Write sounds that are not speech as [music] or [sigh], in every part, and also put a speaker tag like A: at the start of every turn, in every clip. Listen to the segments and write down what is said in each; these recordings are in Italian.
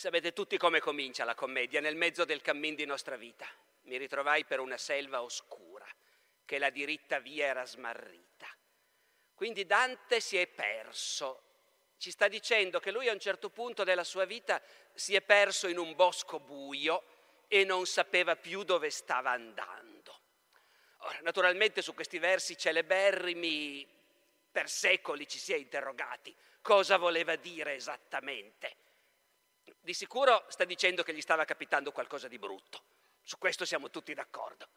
A: Sapete tutti come comincia la commedia, nel mezzo del cammin di nostra vita. Mi ritrovai per una selva oscura, che la diritta via era smarrita. Quindi Dante si è perso. Ci sta dicendo che lui a un certo punto della sua vita si è perso in un bosco buio e non sapeva più dove stava andando. Ora, naturalmente su questi versi celeberrimi per secoli ci si è interrogati cosa voleva dire esattamente. Di sicuro sta dicendo che gli stava capitando qualcosa di brutto, su questo siamo tutti d'accordo.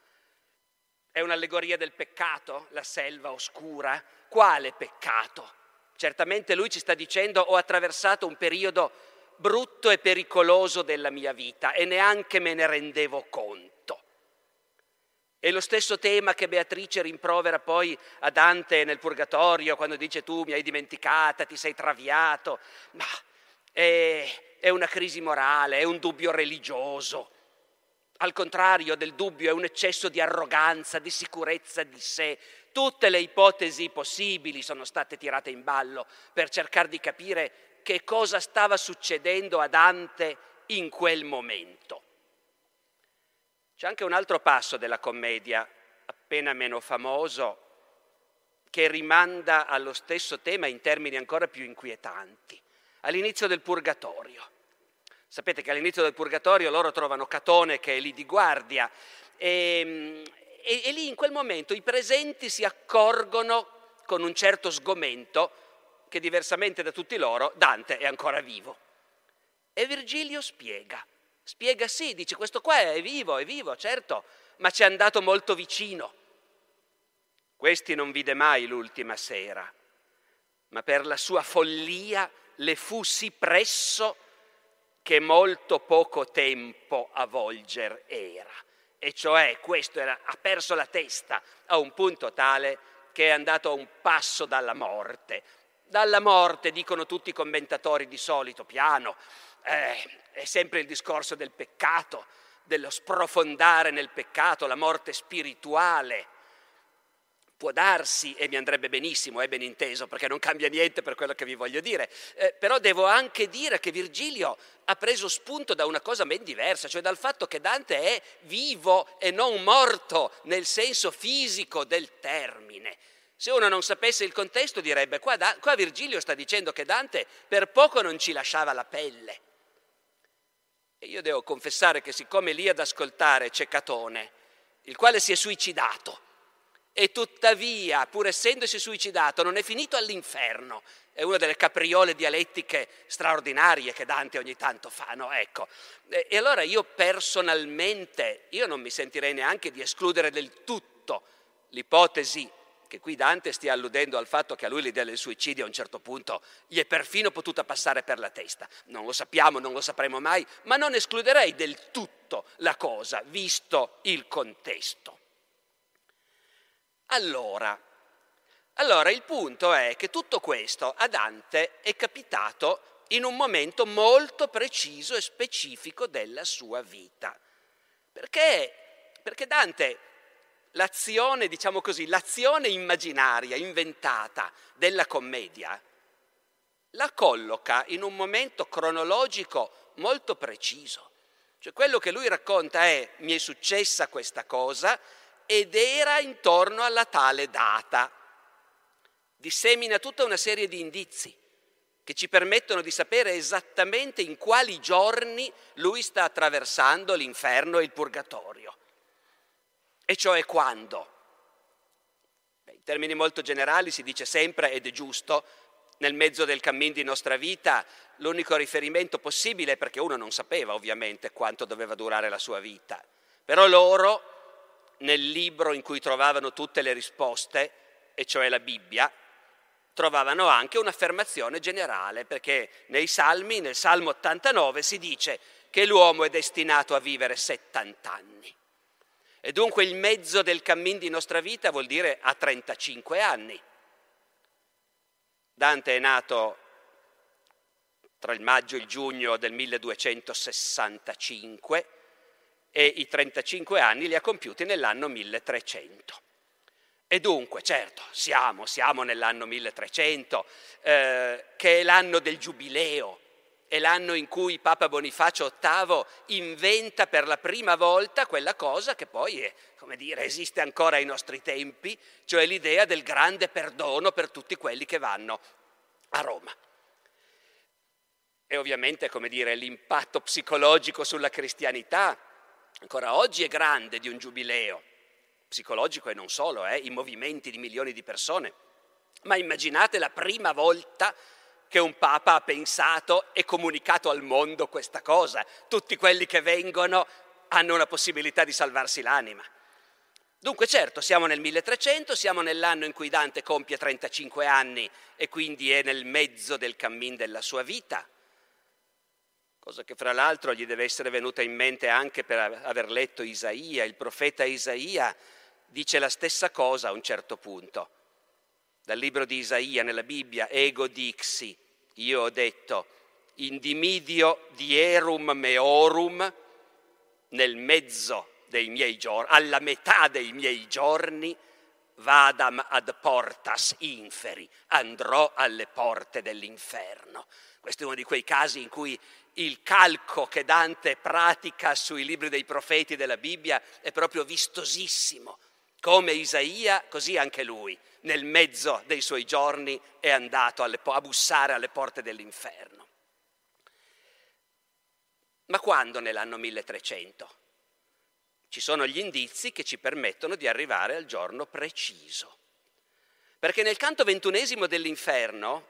A: È un'allegoria del peccato, la selva oscura? Quale peccato? Certamente lui ci sta dicendo ho attraversato un periodo brutto e pericoloso della mia vita e neanche me ne rendevo conto. È lo stesso tema che Beatrice rimprovera poi a Dante nel Purgatorio quando dice tu mi hai dimenticata, ti sei traviato. Ma è, è una crisi morale, è un dubbio religioso. Al contrario del dubbio è un eccesso di arroganza, di sicurezza di sé. Tutte le ipotesi possibili sono state tirate in ballo per cercare di capire che cosa stava succedendo a Dante in quel momento. C'è anche un altro passo della commedia, appena meno famoso, che rimanda allo stesso tema in termini ancora più inquietanti, all'inizio del Purgatorio. Sapete che all'inizio del Purgatorio loro trovano Catone che è lì di guardia e, e, e lì in quel momento i presenti si accorgono con un certo sgomento che diversamente da tutti loro Dante è ancora vivo. E Virgilio spiega Spiega sì, dice questo qua è vivo, è vivo, certo, ma ci è andato molto vicino. Questi non vide mai l'ultima sera, ma per la sua follia le fu sì presso che molto poco tempo a volger era. E cioè questo era, ha perso la testa a un punto tale che è andato a un passo dalla morte. Dalla morte, dicono tutti i commentatori di solito, piano, eh, è sempre il discorso del peccato, dello sprofondare nel peccato, la morte spirituale. Può darsi, e mi andrebbe benissimo, è ben inteso, perché non cambia niente per quello che vi voglio dire, eh, però devo anche dire che Virgilio ha preso spunto da una cosa ben diversa, cioè dal fatto che Dante è vivo e non morto nel senso fisico del termine. Se uno non sapesse il contesto direbbe, qua, da, qua Virgilio sta dicendo che Dante per poco non ci lasciava la pelle. E io devo confessare che siccome lì ad ascoltare c'è Catone, il quale si è suicidato, e tuttavia, pur essendosi suicidato, non è finito all'inferno, è una delle capriole dialettiche straordinarie che Dante ogni tanto fa, no? Ecco. E, allora io personalmente, io non mi sentirei neanche di escludere del tutto l'ipotesi che qui Dante stia alludendo al fatto che a lui l'idea del suicidio a un certo punto gli è perfino potuta passare per la testa. Non lo sappiamo, non lo sapremo mai, ma non escluderei del tutto la cosa, visto il contesto. Allora, allora il punto è che tutto questo a Dante è capitato in un momento molto preciso e specifico della sua vita. Perché? Perché Dante l'azione, diciamo così, l'azione immaginaria, inventata della commedia, la colloca in un momento cronologico molto preciso. Cioè quello che lui racconta è mi è successa questa cosa ed era intorno alla tale data. Dissemina tutta una serie di indizi che ci permettono di sapere esattamente in quali giorni lui sta attraversando l'inferno e il purgatorio. E cioè quando? Beh, in termini molto generali si dice sempre, ed è giusto, nel mezzo del cammin di nostra vita l'unico riferimento possibile, perché uno non sapeva ovviamente quanto doveva durare la sua vita, però loro nel libro in cui trovavano tutte le risposte, e cioè la Bibbia, trovavano anche un'affermazione generale, perché nei Salmi, nel Salmo 89, si dice che l'uomo è destinato a vivere 70 anni. E dunque il mezzo del cammin di nostra vita vuol dire a 35 anni. Dante è nato tra il maggio e il giugno del 1265 e i 35 anni li ha compiuti nell'anno 1300. E dunque, certo, siamo, siamo nell'anno 1300, eh, che è l'anno del giubileo, è l'anno in cui Papa Bonifacio VIII inventa per la prima volta quella cosa che poi è, dire, esiste ancora ai nostri tempi, cioè l'idea del grande perdono per tutti quelli che vanno a Roma. E ovviamente, come dire, l'impatto psicologico sulla cristianità ancora oggi è grande di un giubileo, psicologico e non solo, eh, i movimenti di milioni di persone. Ma immaginate la prima volta che un Papa ha pensato e comunicato al mondo questa cosa. Tutti quelli che vengono hanno una possibilità di salvarsi l'anima. Dunque certo, siamo nel 1300, siamo nell'anno in cui Dante compie 35 anni e quindi è nel mezzo del cammin della sua vita, cosa che fra l'altro gli deve essere venuta in mente anche per aver letto Isaia. Il profeta Isaia dice la stessa cosa a un certo punto. Dal libro di Isaia nella Bibbia, Ego Dixi, io ho detto, in dimidio dierum meorum, nel mezzo dei miei giorni, alla metà dei miei giorni, vadam ad portas inferi, andrò alle porte dell'inferno. Questo è uno di quei casi in cui il calco che Dante pratica sui libri dei profeti della Bibbia è proprio vistosissimo. Come Isaia, così anche lui nel mezzo dei suoi giorni è andato alle, a bussare alle porte dell'inferno. Ma quando nell'anno 1300? Ci sono gli indizi che ci permettono di arrivare al giorno preciso. Perché nel canto ventunesimo dell'inferno,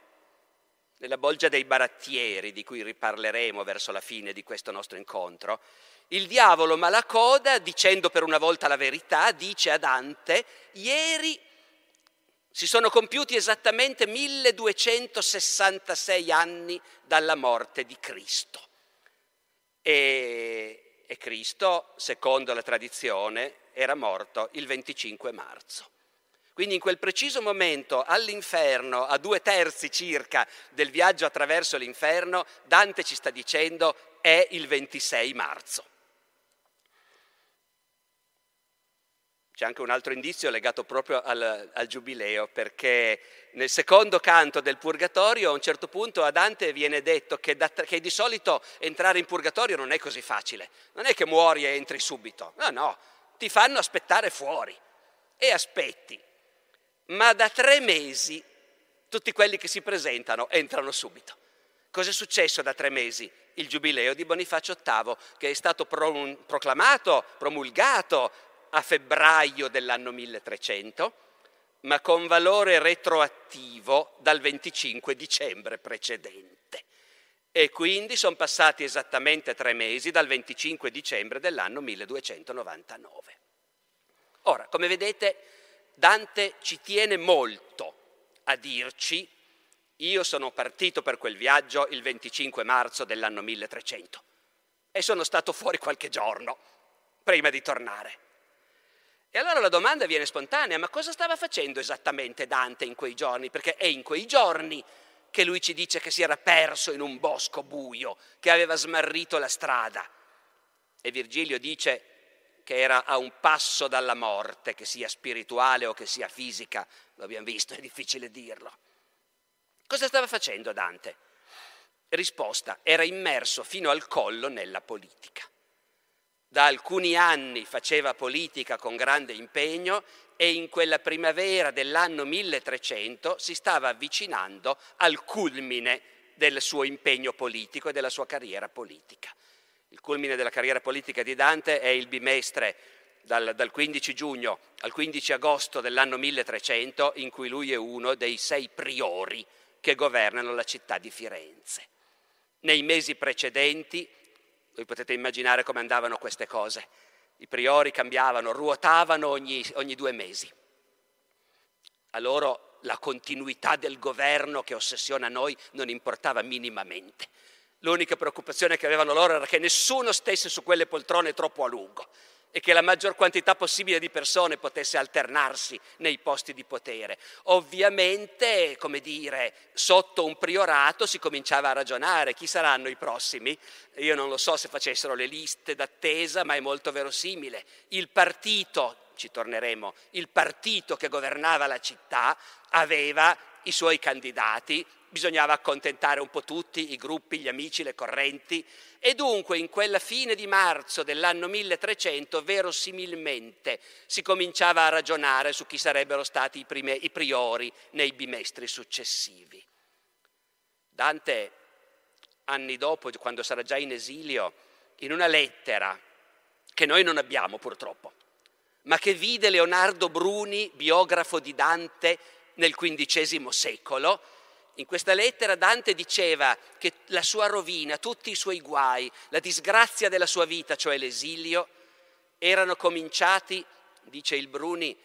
A: nella bolgia dei barattieri, di cui riparleremo verso la fine di questo nostro incontro, il diavolo malacoda, dicendo per una volta la verità, dice a Dante, ieri si sono compiuti esattamente 1266 anni dalla morte di Cristo. E, e Cristo, secondo la tradizione, era morto il 25 marzo. Quindi in quel preciso momento all'inferno, a due terzi circa del viaggio attraverso l'inferno, Dante ci sta dicendo è il 26 marzo. C'è anche un altro indizio legato proprio al, al, giubileo, perché nel secondo canto del Purgatorio a un certo punto a Dante viene detto che, da, che, di solito entrare in Purgatorio non è così facile, non è che muori e entri subito, no, no, ti fanno aspettare fuori. E aspetti, ma da tre mesi tutti quelli che si presentano entrano subito. Cos'è successo da tre mesi? Il giubileo di Bonifacio VIII, che è stato proclamato, promulgato a febbraio dell'anno 1300, ma con valore retroattivo dal 25 dicembre precedente. E quindi sono passati esattamente tre mesi dal 25 dicembre dell'anno 1299. Ora, come vedete, Dante ci tiene molto a dirci io sono partito per quel viaggio il 25 marzo dell'anno 1300 e sono stato fuori qualche giorno prima di tornare. E allora la domanda viene spontanea, ma cosa stava facendo esattamente Dante in quei giorni? Perché è in quei giorni che lui ci dice che si era perso in un bosco buio, che aveva smarrito la strada. E Virgilio dice che era a un passo dalla morte, che sia spirituale o che sia fisica, lo abbiamo visto, è difficile dirlo. Cosa stava facendo Dante? Risposta, era immerso fino al collo nella politica da alcuni anni faceva politica con grande impegno e in quella primavera dell'anno 1300 si stava avvicinando al culmine del suo impegno politico e della sua carriera politica. Il culmine della carriera politica di Dante è il bimestre dal, dal 15 giugno al 15 agosto dell'anno 1300 in cui lui è uno dei sei priori che governano la città di Firenze. Nei mesi precedenti voi potete immaginare come andavano queste cose. I priori cambiavano, ruotavano ogni, ogni due mesi. A loro la continuità del governo che ossessiona noi non importava minimamente. L'unica preoccupazione che avevano loro era che nessuno stesse su quelle poltrone troppo a lungo e che la maggior quantità possibile di persone potesse alternarsi nei posti di potere. Ovviamente, come dire, sotto un priorato si cominciava a ragionare chi saranno i prossimi. Io non lo so se facessero le liste d'attesa, ma è molto verosimile. Il partito, ci torneremo, il partito che governava la città aveva i suoi candidati, bisognava accontentare un po' tutti, i gruppi, gli amici, le correnti, e dunque in quella fine di marzo dell'anno 1300 verosimilmente si cominciava a ragionare su chi sarebbero stati i, prime, i priori nei bimestri successivi. Dante, anni dopo, quando sarà già in esilio, in una lettera che noi non abbiamo purtroppo, ma che vide Leonardo Bruni, biografo di Dante nel XV secolo, in questa lettera Dante diceva che la sua rovina, tutti i suoi guai, la disgrazia della sua vita, cioè l'esilio, erano cominciati, dice il Bruni,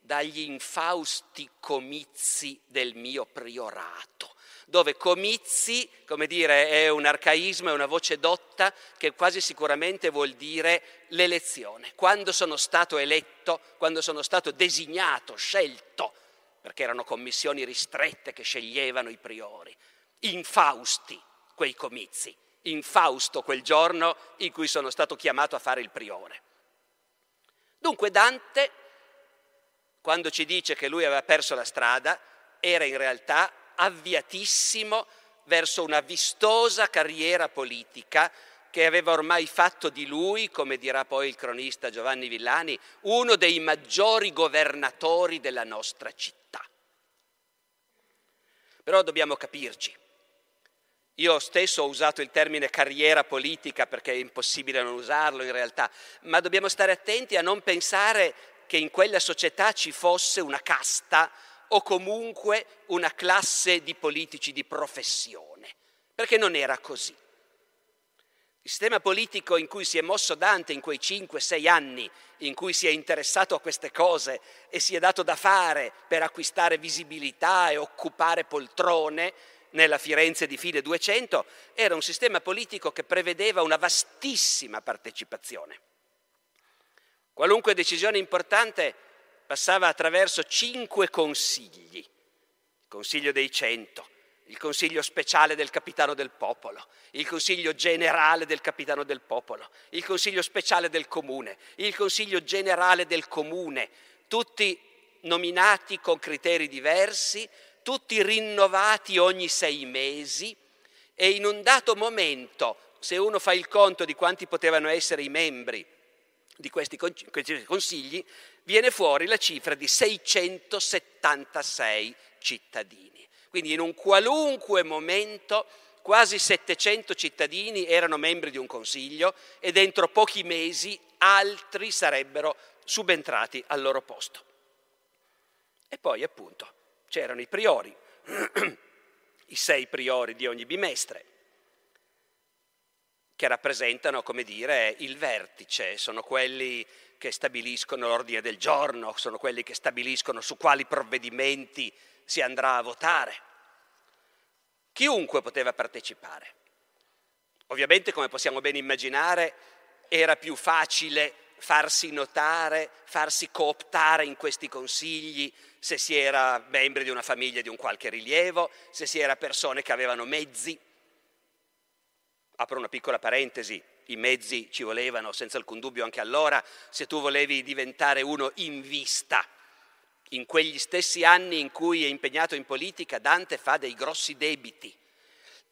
A: dagli infausti comizi del mio priorato, dove comizi, come dire, è un arcaismo, è una voce dotta che quasi sicuramente vuol dire l'elezione. Quando sono stato eletto, quando sono stato designato, scelto, perché erano commissioni ristrette che sceglievano i priori. Infausti quei comizi, infausto quel giorno in cui sono stato chiamato a fare il priore. Dunque Dante, quando ci dice che lui aveva perso la strada, era in realtà avviatissimo verso una vistosa carriera politica che aveva ormai fatto di lui, come dirà poi il cronista Giovanni Villani, uno dei maggiori governatori della nostra città. Però dobbiamo capirci. Io stesso ho usato il termine carriera politica perché è impossibile non usarlo in realtà, ma dobbiamo stare attenti a non pensare che in quella società ci fosse una casta o comunque una classe di politici di professione, perché non era così. Il sistema politico in cui si è mosso Dante in quei 5-6 anni, in cui si è interessato a queste cose e si è dato da fare per acquistare visibilità e occupare poltrone nella Firenze di fine 200, era un sistema politico che prevedeva una vastissima partecipazione. Qualunque decisione importante passava attraverso cinque consigli, il Consiglio dei Cento, il consiglio speciale del capitano del popolo, il consiglio generale del capitano del popolo, il consiglio speciale del comune, il consiglio generale del comune, tutti nominati con criteri diversi, tutti rinnovati ogni sei mesi e in un dato momento, se uno fa il conto di quanti potevano essere i membri di questi consigli, viene fuori la cifra di 676 cittadini. Quindi in un qualunque momento quasi 700 cittadini erano membri di un consiglio e dentro pochi mesi altri sarebbero subentrati al loro posto. E poi appunto c'erano i priori, [clears throat] i sei priori di ogni bimestre, che rappresentano, come dire, il vertice, sono quelli che stabiliscono l'ordine del giorno, sono quelli che stabiliscono su quali provvedimenti si andrà a votare. Chiunque poteva partecipare. Ovviamente, come possiamo ben immaginare, era più facile farsi notare, farsi cooptare in questi consigli se si era membri di una famiglia di un qualche rilievo, se si era persone che avevano mezzi. Apro una piccola parentesi, i mezzi ci volevano senza alcun dubbio anche allora, se tu volevi diventare uno in vista in quegli stessi anni in cui è impegnato in politica, Dante fa dei grossi debiti.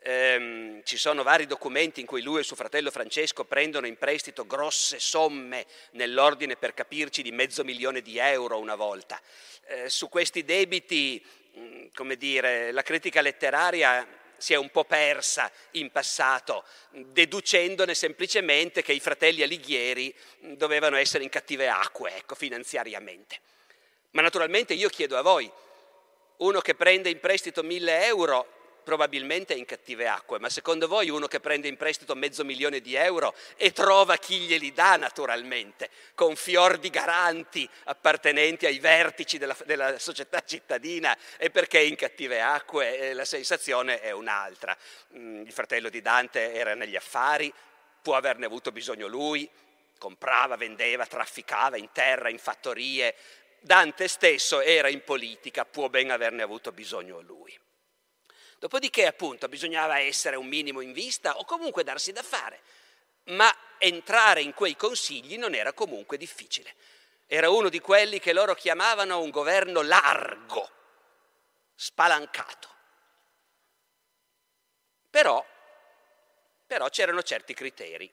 A: Ehm, ci sono vari documenti in cui lui e suo fratello Francesco prendono in prestito grosse somme, nell'ordine per capirci di mezzo milione di euro una volta. Eh, su questi debiti, mm, come dire, la critica letteraria si è un po' persa in passato, deducendone semplicemente che i fratelli Alighieri mm, dovevano essere in cattive acque, ecco, finanziariamente. Ma naturalmente io chiedo a voi, uno che prende in prestito mille euro probabilmente è in cattive acque, ma secondo voi uno che prende in prestito mezzo milione di euro e trova chi glieli dà naturalmente, con fior di garanti appartenenti ai vertici della, della società cittadina, e perché è in cattive acque eh, la sensazione è un'altra. Mm, il fratello di Dante era negli affari, può averne avuto bisogno lui, comprava, vendeva, trafficava in terra, in fattorie, Dante stesso era in politica, può ben averne avuto bisogno lui. Dopodiché appunto bisognava essere un minimo in vista o comunque darsi da fare, ma entrare in quei consigli non era comunque difficile. Era uno di quelli che loro chiamavano un governo largo, spalancato. Però, però c'erano certi criteri.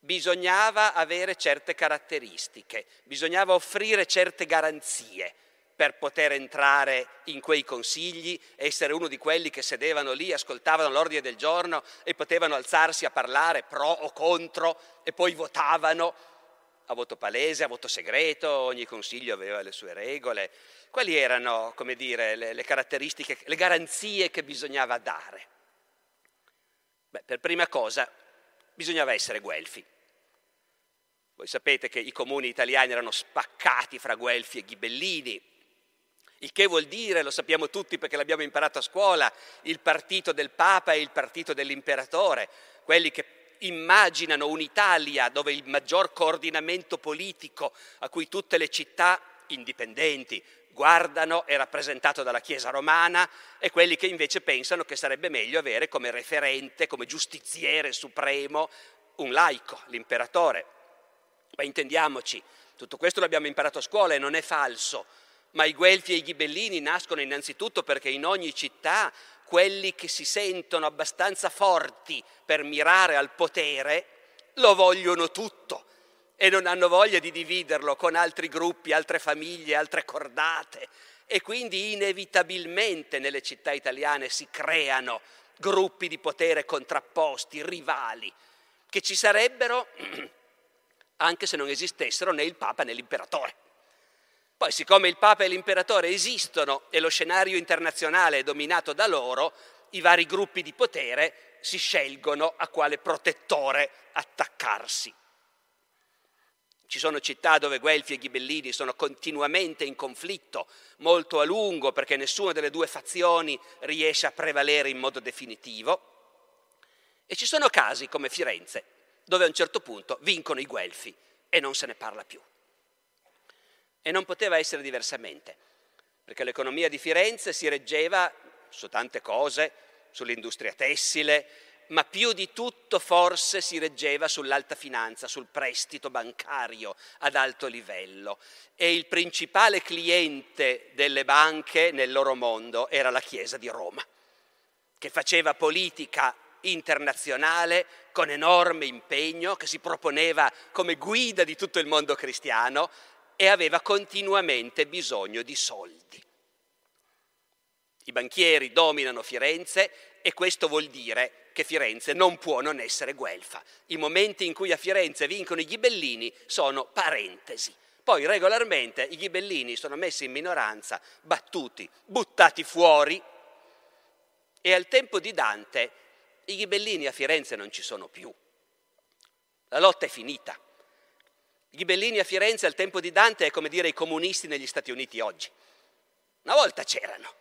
A: Bisognava avere certe caratteristiche, bisognava offrire certe garanzie per poter entrare in quei consigli, essere uno di quelli che sedevano lì, ascoltavano l'ordine del giorno e potevano alzarsi a parlare pro o contro e poi votavano a voto palese, a voto segreto, ogni consiglio aveva le sue regole. Quali erano, come dire, le, le caratteristiche, le garanzie che bisognava dare? Beh, per prima cosa bisognava essere guelfi. Voi sapete che i comuni italiani erano spaccati fra guelfi e ghibellini, il che vuol dire, lo sappiamo tutti perché l'abbiamo imparato a scuola, il partito del Papa e il partito dell'imperatore, quelli che immaginano un'Italia dove il maggior coordinamento politico a cui tutte le città indipendenti guardano è rappresentato dalla Chiesa romana e quelli che invece pensano che sarebbe meglio avere come referente, come giustiziere supremo un laico, l'imperatore. Ma intendiamoci, tutto questo l'abbiamo imparato a scuola e non è falso ma i guelfi e i ghibellini nascono innanzitutto perché in ogni città quelli che si sentono abbastanza forti per mirare al potere lo vogliono tutto e non hanno voglia di dividerlo con altri gruppi, altre famiglie, altre cordate. E quindi inevitabilmente nelle città italiane si creano gruppi di potere contrapposti, rivali, che ci sarebbero [clears throat] anche se non esistessero né il Papa né l'imperatore. Poi, siccome il Papa e l'imperatore esistono e lo scenario internazionale è dominato da loro, i vari gruppi di potere si scelgono a quale protettore attaccarsi. Ci sono città dove Guelfi e Ghibellini sono continuamente in conflitto, molto a lungo, perché nessuna delle due fazioni riesce a prevalere in modo definitivo. E ci sono casi come Firenze, dove a un certo punto vincono i Guelfi e non se ne parla più. E non poteva essere diversamente, perché l'economia di Firenze si reggeva su tante cose, sull'industria tessile, ma più di tutto forse si reggeva sull'alta finanza, sul prestito bancario ad alto livello. E il principale cliente delle banche nel loro mondo era la Chiesa di Roma, che faceva politica internazionale con enorme impegno, che si proponeva come guida di tutto il mondo cristiano e aveva continuamente bisogno di soldi. I banchieri dominano Firenze e questo vuol dire che Firenze non può non essere guelfa. I momenti in cui a Firenze vincono i ghibellini sono parentesi. Poi regolarmente i ghibellini sono messi in minoranza, battuti, buttati fuori e al tempo di Dante i ghibellini a Firenze non ci sono più. La lotta è finita. I ghibellini a Firenze al tempo di Dante è come dire i comunisti negli Stati Uniti oggi. Una volta c'erano.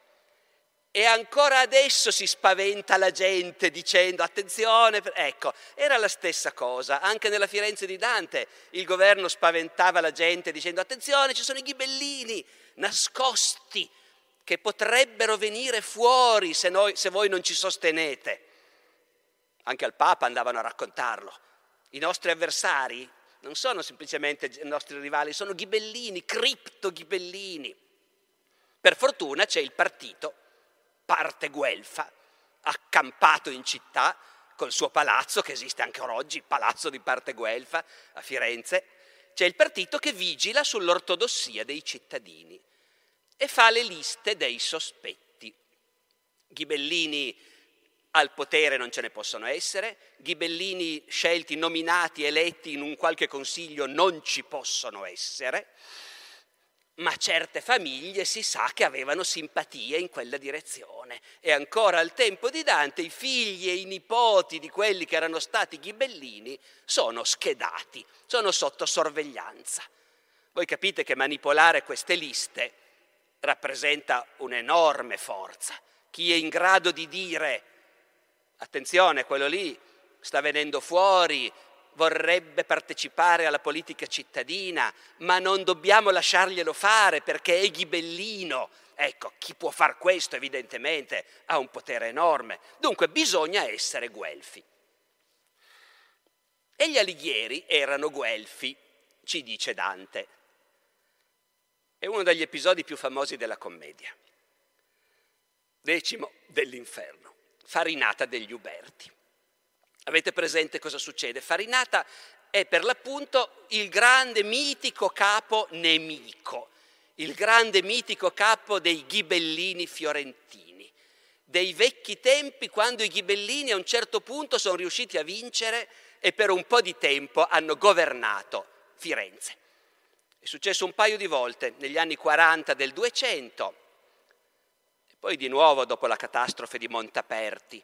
A: E ancora adesso si spaventa la gente dicendo attenzione, ecco, era la stessa cosa, anche nella Firenze di Dante il governo spaventava la gente dicendo attenzione, ci sono i ghibellini nascosti che potrebbero venire fuori se, noi, se voi non ci sostenete. Anche al Papa andavano a raccontarlo. I nostri avversari non sono semplicemente i nostri rivali, sono ghibellini, cripto ghibellini. Per fortuna c'è il partito, parte guelfa, accampato in città col suo palazzo, che esiste anche oggi, palazzo di parte guelfa a Firenze, c'è il partito che vigila sull'ortodossia dei cittadini e fa le liste dei sospetti. Ghibellini al potere non ce ne possono essere, ghibellini scelti, nominati, eletti in un qualche consiglio non ci possono essere, ma certe famiglie si sa che avevano simpatie in quella direzione e ancora al tempo di Dante i figli e i nipoti di quelli che erano stati ghibellini sono schedati, sono sotto sorveglianza. Voi capite che manipolare queste liste rappresenta un'enorme forza. Chi è in grado di dire attenzione, quello lì sta venendo fuori, vorrebbe partecipare alla politica cittadina, ma non dobbiamo lasciarglielo fare perché è ghibellino. Ecco, chi può far questo evidentemente ha un potere enorme. Dunque bisogna essere guelfi. E gli alighieri erano guelfi, ci dice Dante. È uno degli episodi più famosi della commedia. decimo dell'inferno, Farinata degli Uberti. Avete presente cosa succede? Farinata è per l'appunto il grande mitico capo nemico, il grande mitico capo dei ghibellini fiorentini, dei vecchi tempi quando i ghibellini a un certo punto sono riusciti a vincere e per un po' di tempo hanno governato Firenze. È successo un paio di volte negli anni 40 del 200 e poi di nuovo dopo la catastrofe di Montaperti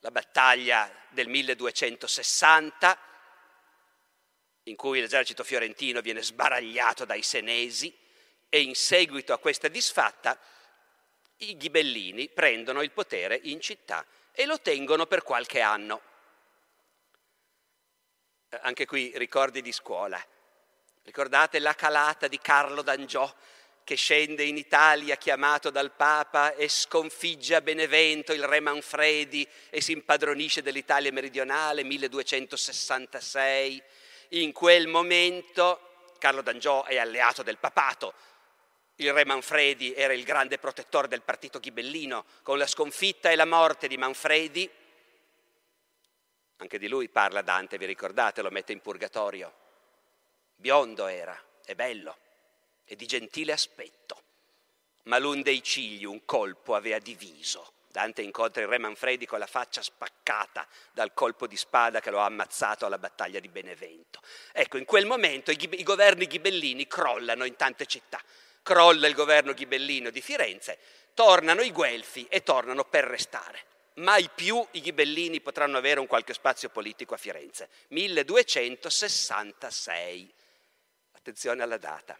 A: la battaglia del 1260, in cui l'esercito fiorentino viene sbaragliato dai senesi e in seguito a questa disfatta i ghibellini prendono il potere in città e lo tengono per qualche anno. Eh, anche qui ricordi di scuola. Ricordate la calata di Carlo d'Angiò che scende in Italia chiamato dal Papa e sconfigge a Benevento il re Manfredi e si impadronisce dell'Italia meridionale 1266. In quel momento Carlo d'Angiò è alleato del papato. Il re Manfredi era il grande protettore del partito ghibellino. Con la sconfitta e la morte di Manfredi, anche di lui parla Dante, vi ricordate, lo mette in purgatorio. Biondo era, è bello e di gentile aspetto, ma l'un dei cigli un colpo aveva diviso. Dante incontra il re Manfredi con la faccia spaccata dal colpo di spada che lo ha ammazzato alla battaglia di Benevento. Ecco, in quel momento i, i governi ghibellini crollano in tante città. Crolla il governo ghibellino di Firenze, tornano i guelfi e tornano per restare. Mai più i ghibellini potranno avere un qualche spazio politico a Firenze. 1266. Attenzione alla data.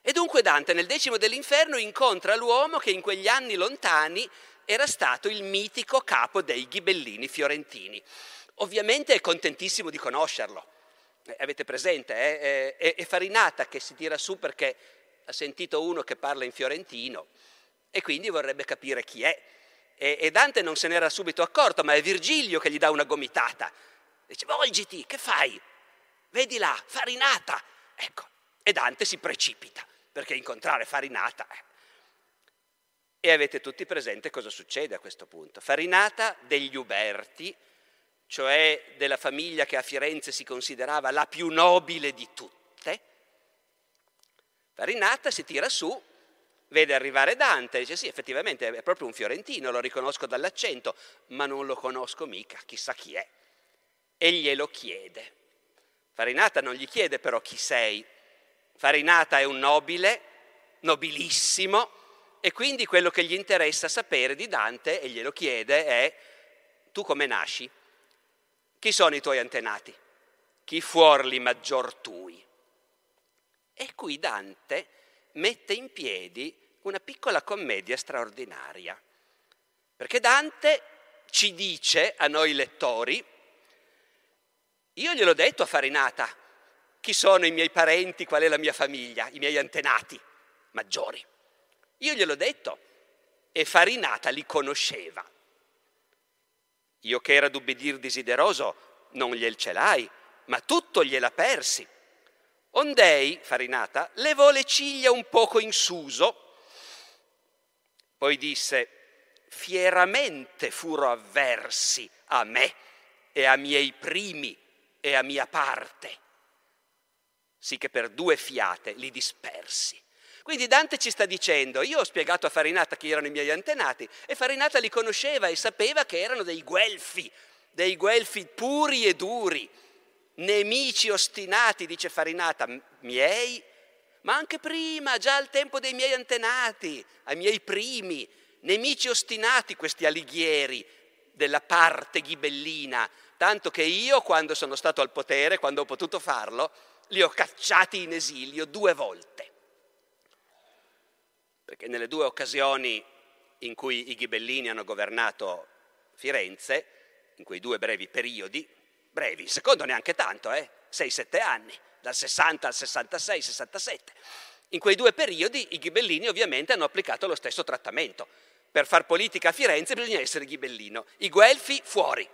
A: E dunque Dante nel decimo dell'inferno incontra l'uomo che in quegli anni lontani era stato il mitico capo dei ghibellini fiorentini. Ovviamente è contentissimo di conoscerlo. Eh, avete presente, eh? è, è Farinata che si tira su perché ha sentito uno che parla in fiorentino e quindi vorrebbe capire chi è. E, e Dante non se n'era subito accorto, ma è Virgilio che gli dà una gomitata. Dice, volgiti, che fai? Vedi là, Farinata. Ecco, e Dante si precipita perché incontrare Farinata... Eh. E avete tutti presente cosa succede a questo punto. Farinata degli Uberti, cioè della famiglia che a Firenze si considerava la più nobile di tutte, Farinata si tira su, vede arrivare Dante dice sì, effettivamente è proprio un fiorentino, lo riconosco dall'accento, ma non lo conosco mica, chissà chi è. E glielo chiede. Farinata non gli chiede però chi sei, Farinata è un nobile, nobilissimo, e quindi quello che gli interessa sapere di Dante, e glielo chiede, è tu come nasci? Chi sono i tuoi antenati? Chi fuorli maggior tui? E qui Dante mette in piedi una piccola commedia straordinaria, perché Dante ci dice a noi lettori, io gliel'ho detto a Farinata, chi sono i miei parenti, qual è la mia famiglia, i miei antenati maggiori. Io gliel'ho detto e Farinata li conosceva. Io che era d'ubbidir desideroso non gliel celai, ma tutto gliela persi. Ondei, Farinata, levò le ciglia un poco in suso, poi disse, fieramente furo avversi a me e a miei primi e a mia parte sì che per due fiate li dispersi. Quindi Dante ci sta dicendo, io ho spiegato a Farinata chi erano i miei antenati e Farinata li conosceva e sapeva che erano dei guelfi, dei guelfi puri e duri, nemici ostinati, dice Farinata, miei, ma anche prima, già al tempo dei miei antenati, ai miei primi, nemici ostinati questi alighieri della parte ghibellina, tanto che io quando sono stato al potere, quando ho potuto farlo, li ho cacciati in esilio due volte. Perché nelle due occasioni in cui i ghibellini hanno governato Firenze, in quei due brevi periodi, brevi, secondo neanche tanto, eh? 6-7 anni, dal 60 al 66-67, in quei due periodi i ghibellini ovviamente hanno applicato lo stesso trattamento. Per far politica a Firenze bisogna essere ghibellino, i guelfi fuori.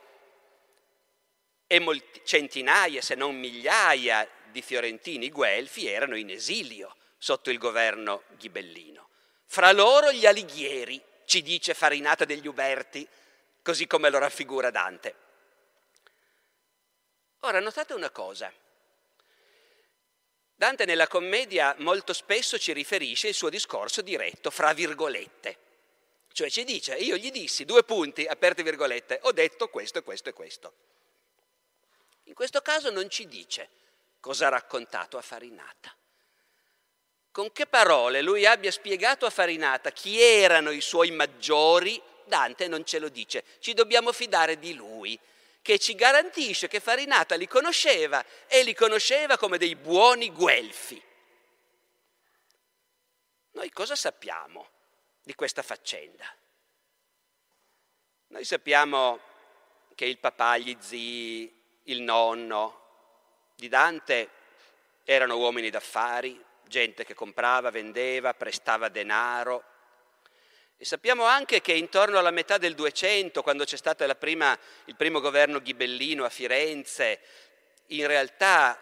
A: E molti, centinaia, se non migliaia di fiorentini guelfi erano in esilio sotto il governo ghibellino. Fra loro gli alighieri, ci dice Farinata degli Uberti, così come lo raffigura Dante. Ora notate una cosa. Dante nella commedia molto spesso ci riferisce il suo discorso diretto, fra virgolette. Cioè ci dice, io gli dissi, due punti, aperte virgolette, ho detto questo e questo e questo. In questo caso non ci dice cosa ha raccontato a Farinata. Con che parole lui abbia spiegato a Farinata chi erano i suoi maggiori, Dante non ce lo dice, ci dobbiamo fidare di lui, che ci garantisce che Farinata li conosceva e li conosceva come dei buoni guelfi. Noi cosa sappiamo di questa faccenda? Noi sappiamo che il papà, gli zii, il nonno di Dante erano uomini d'affari, gente che comprava, vendeva, prestava denaro. E sappiamo anche che intorno alla metà del 200, quando c'è stato prima, il primo governo ghibellino a Firenze, in realtà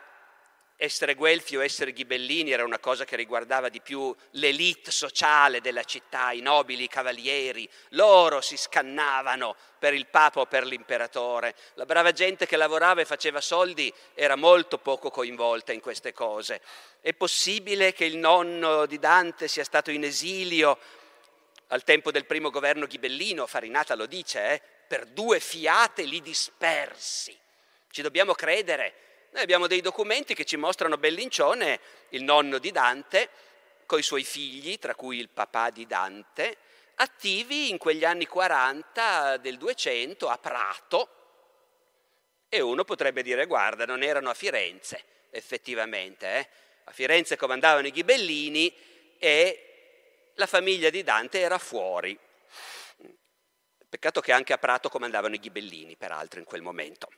A: essere guelfi o essere ghibellini era una cosa che riguardava di più l'elite sociale della città, i nobili, i cavalieri, loro si scannavano per il papa o per l'imperatore. La brava gente che lavorava e faceva soldi era molto poco coinvolta in queste cose. È possibile che il nonno di Dante sia stato in esilio al tempo del primo governo ghibellino, Farinata lo dice, eh? per due fiate li dispersi. Ci dobbiamo credere noi abbiamo dei documenti che ci mostrano Bellincione, il nonno di Dante, con i suoi figli, tra cui il papà di Dante, attivi in quegli anni 40 del 200 a Prato. E uno potrebbe dire, guarda, non erano a Firenze, effettivamente. Eh? A Firenze comandavano i ghibellini e la famiglia di Dante era fuori. Peccato che anche a Prato comandavano i ghibellini, peraltro, in quel momento.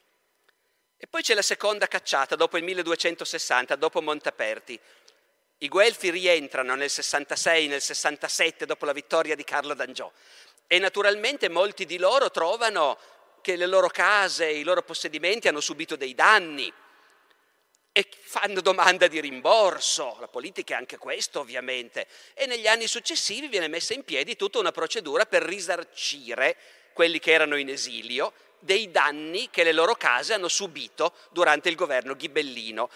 A: E poi c'è la seconda cacciata, dopo il 1260, dopo Montaperti. I Guelfi rientrano nel 66, nel 67, dopo la vittoria di Carlo d'Angiò. E naturalmente molti di loro trovano che le loro case, i loro possedimenti hanno subito dei danni e fanno domanda di rimborso. La politica è anche questo, ovviamente. E negli anni successivi viene messa in piedi tutta una procedura per risarcire quelli che erano in esilio dei danni che le loro case hanno subito durante il governo ghibellino.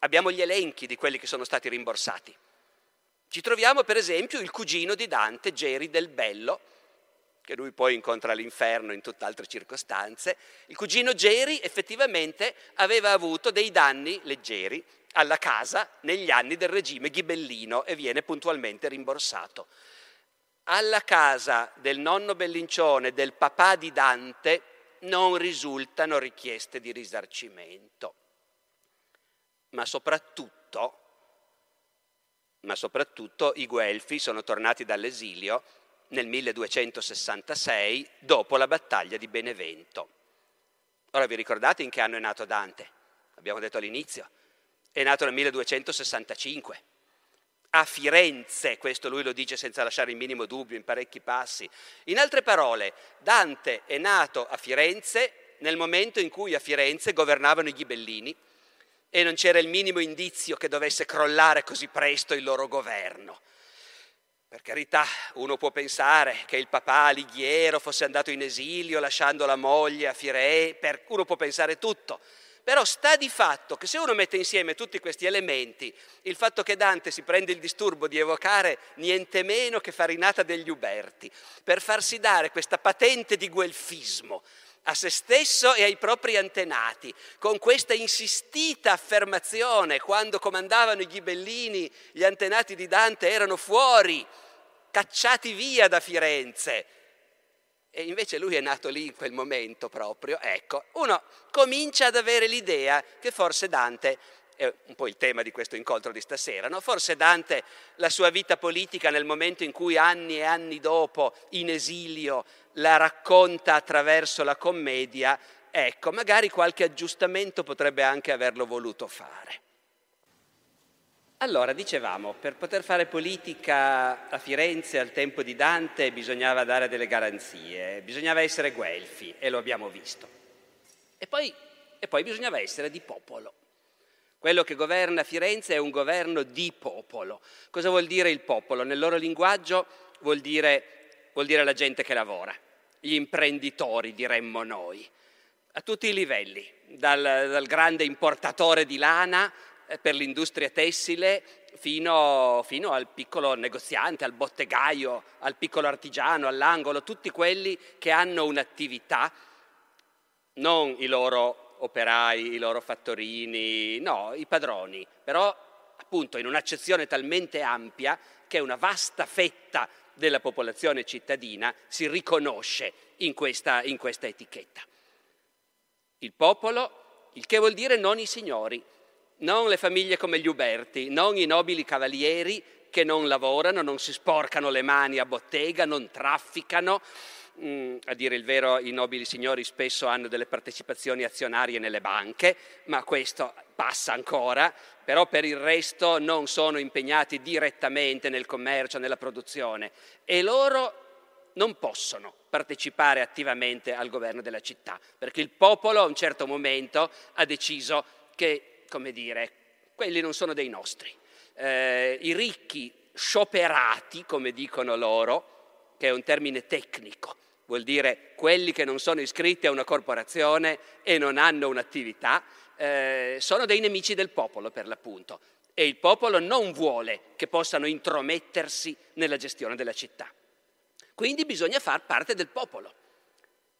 A: Abbiamo gli elenchi di quelli che sono stati rimborsati. Ci troviamo per esempio il cugino di Dante, Geri del Bello, che lui poi incontra all'inferno in tutt'altre circostanze. Il cugino Geri effettivamente aveva avuto dei danni leggeri alla casa negli anni del regime ghibellino e viene puntualmente rimborsato. Alla casa del nonno Bellincione, del papà di Dante, non risultano richieste di risarcimento. Ma soprattutto, ma soprattutto i Guelfi sono tornati dall'esilio nel 1266 dopo la battaglia di Benevento. Ora vi ricordate in che anno è nato Dante? Abbiamo detto all'inizio. È nato nel 1265 a Firenze, questo lui lo dice senza lasciare il minimo dubbio in parecchi passi. In altre parole, Dante è nato a Firenze nel momento in cui a Firenze governavano i ghibellini e non c'era il minimo indizio che dovesse crollare così presto il loro governo. Per carità, uno può pensare che il papà Alighiero fosse andato in esilio lasciando la moglie a Firenze, uno può pensare tutto, però sta di fatto che se uno mette insieme tutti questi elementi, il fatto che Dante si prende il disturbo di evocare niente meno che Farinata degli Uberti, per farsi dare questa patente di guelfismo a se stesso e ai propri antenati, con questa insistita affermazione, quando comandavano i ghibellini, gli antenati di Dante erano fuori, cacciati via da Firenze, e invece lui è nato lì in quel momento proprio, ecco, uno comincia ad avere l'idea che forse Dante, è un po' il tema di questo incontro di stasera, no? forse Dante la sua vita politica nel momento in cui anni e anni dopo, in esilio, la racconta attraverso la commedia, ecco, magari qualche aggiustamento potrebbe anche averlo voluto fare. Allora, dicevamo, per poter fare politica a Firenze al tempo di Dante bisognava dare delle garanzie, bisognava essere guelfi e lo abbiamo visto. E poi, e poi bisognava essere di popolo. Quello che governa Firenze è un governo di popolo. Cosa vuol dire il popolo? Nel loro linguaggio vuol dire vuol dire la gente che lavora, gli imprenditori diremmo noi, a tutti i livelli, dal, dal grande importatore di lana per l'industria tessile fino, fino, al piccolo negoziante, al bottegaio, al piccolo artigiano, all'angolo, tutti quelli che hanno un'attività, non i loro operai, i loro fattorini, no, i padroni, però appunto in un'accezione talmente ampia che una vasta fetta della popolazione cittadina si riconosce in questa, in questa etichetta. Il popolo, il che vuol dire non i signori, non le famiglie come gli Uberti, non i nobili cavalieri che non lavorano, non si sporcano le mani a bottega, non trafficano. Mm, a dire il vero, i nobili signori spesso hanno delle partecipazioni azionarie nelle banche, ma questo passa ancora, però per il resto non sono impegnati direttamente nel commercio, nella produzione e loro non possono partecipare attivamente al governo della città, perché il popolo a un certo momento ha deciso che, come dire, quelli non sono dei nostri. Eh, I ricchi scioperati, come dicono loro, che è un termine tecnico, vuol dire quelli che non sono iscritti a una corporazione e non hanno un'attività, eh, sono dei nemici del popolo per l'appunto e il popolo non vuole che possano intromettersi nella gestione della città. Quindi bisogna far parte del popolo.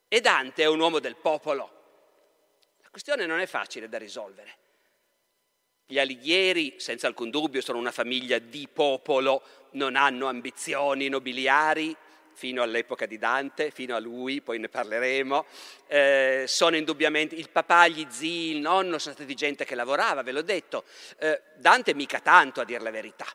A: E Dante è un uomo del popolo. La questione non è facile da risolvere. Gli Alighieri, senza alcun dubbio, sono una famiglia di popolo, non hanno ambizioni nobiliari, fino all'epoca di Dante, fino a lui, poi ne parleremo, eh, sono indubbiamente il papà, gli zii, il nonno sono stati gente che lavorava, ve l'ho detto. Eh, Dante mica tanto a dire la verità.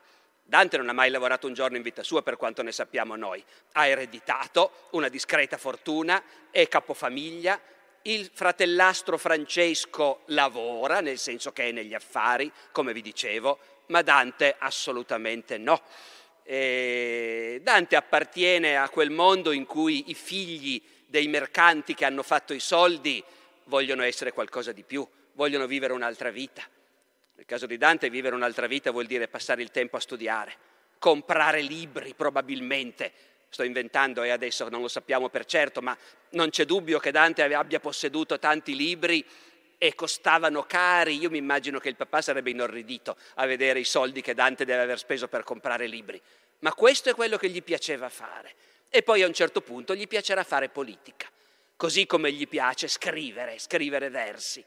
A: Dante non ha mai lavorato un giorno in vita sua per quanto ne sappiamo noi. Ha ereditato una discreta fortuna, è capofamiglia, il fratellastro Francesco lavora, nel senso che è negli affari, come vi dicevo, ma Dante assolutamente no. E Dante appartiene a quel mondo in cui i figli dei mercanti che hanno fatto i soldi vogliono essere qualcosa di più, vogliono vivere un'altra vita. Nel caso di Dante vivere un'altra vita vuol dire passare il tempo a studiare, comprare libri probabilmente. Sto inventando e adesso non lo sappiamo per certo, ma non c'è dubbio che Dante abbia posseduto tanti libri e costavano cari. Io mi immagino che il papà sarebbe inorridito a vedere i soldi che Dante deve aver speso per comprare libri. Ma questo è quello che gli piaceva fare. E poi a un certo punto gli piacerà fare politica, così come gli piace scrivere, scrivere versi.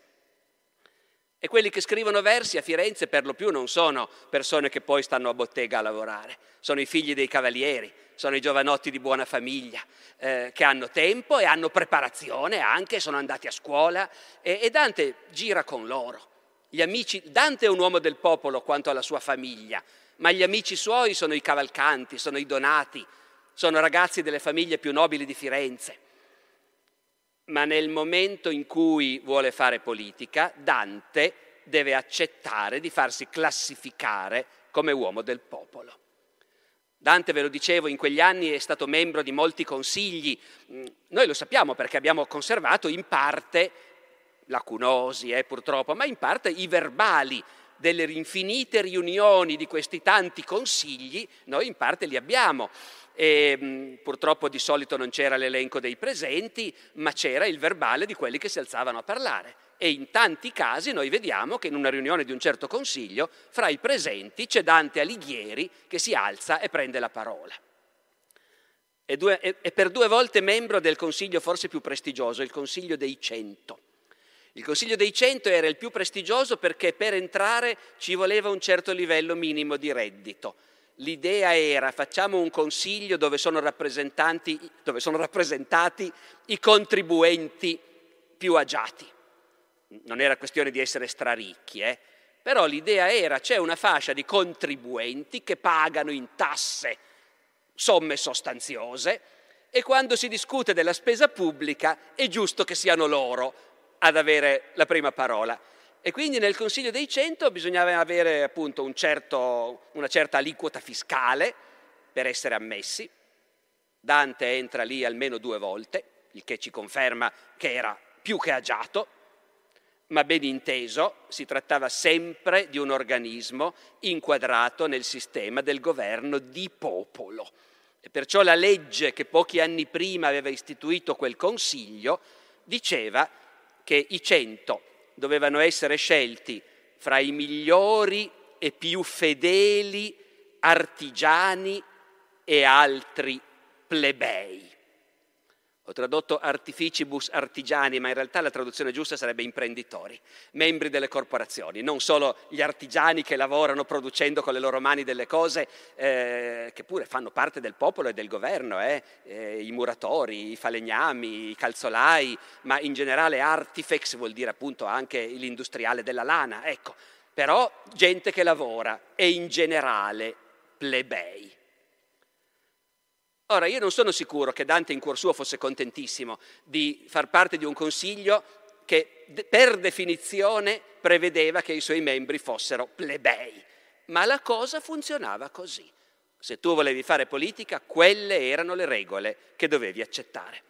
A: E quelli che scrivono versi a Firenze per lo più non sono persone che poi stanno a bottega a lavorare, sono i figli dei cavalieri, sono i giovanotti di buona famiglia, eh, che hanno tempo e hanno preparazione anche, sono andati a scuola e, e Dante gira con loro. Amici, Dante è un uomo del popolo quanto alla sua famiglia, ma gli amici suoi sono i cavalcanti, sono i donati, sono ragazzi delle famiglie più nobili di Firenze ma nel momento in cui vuole fare politica, Dante deve accettare di farsi classificare come uomo del popolo. Dante, ve lo dicevo, in quegli anni è stato membro di molti consigli. Mm, noi lo sappiamo perché abbiamo conservato in parte, lacunosi eh, purtroppo, ma in parte i verbali delle infinite riunioni di questi tanti consigli, noi in parte li abbiamo. E, mm, purtroppo di solito non c'era l'elenco dei presenti, ma c'era il verbale di quelli che si alzavano a parlare. E in tanti casi noi vediamo che in una riunione di un certo consiglio, fra i presenti c'è Dante Alighieri che si alza e prende la parola. È, due, è per due volte membro del consiglio forse più prestigioso, il Consiglio dei Cento. Il Consiglio dei Cento era il più prestigioso perché per entrare ci voleva un certo livello minimo di reddito L'idea era facciamo un consiglio dove sono, dove sono rappresentati i contribuenti più agiati. Non era questione di essere straricchi, eh? però l'idea era c'è una fascia di contribuenti che pagano in tasse somme sostanziose e quando si discute della spesa pubblica è giusto che siano loro ad avere la prima parola. E quindi nel Consiglio dei Cento bisognava avere appunto un certo, una certa aliquota fiscale per essere ammessi. Dante entra lì almeno due volte, il che ci conferma che era più che agiato, ma ben inteso si trattava sempre di un organismo inquadrato nel sistema del governo di popolo. E perciò la legge che pochi anni prima aveva istituito quel consiglio diceva che i cento dovevano essere scelti fra i migliori e più fedeli artigiani e altri plebei. Ho tradotto artificibus artigiani, ma in realtà la traduzione giusta sarebbe imprenditori, membri delle corporazioni, non solo gli artigiani che lavorano producendo con le loro mani delle cose eh, che pure fanno parte del popolo e del governo, eh, eh, i muratori, i falegnami, i calzolai, ma in generale artifex vuol dire appunto anche l'industriale della lana, ecco, però gente che lavora e in generale plebei. Ora, io non sono sicuro che Dante in cuor suo fosse contentissimo di far parte di un consiglio che per definizione prevedeva che i suoi membri fossero plebei, ma la cosa funzionava così. Se tu volevi fare politica, quelle erano le regole che dovevi accettare.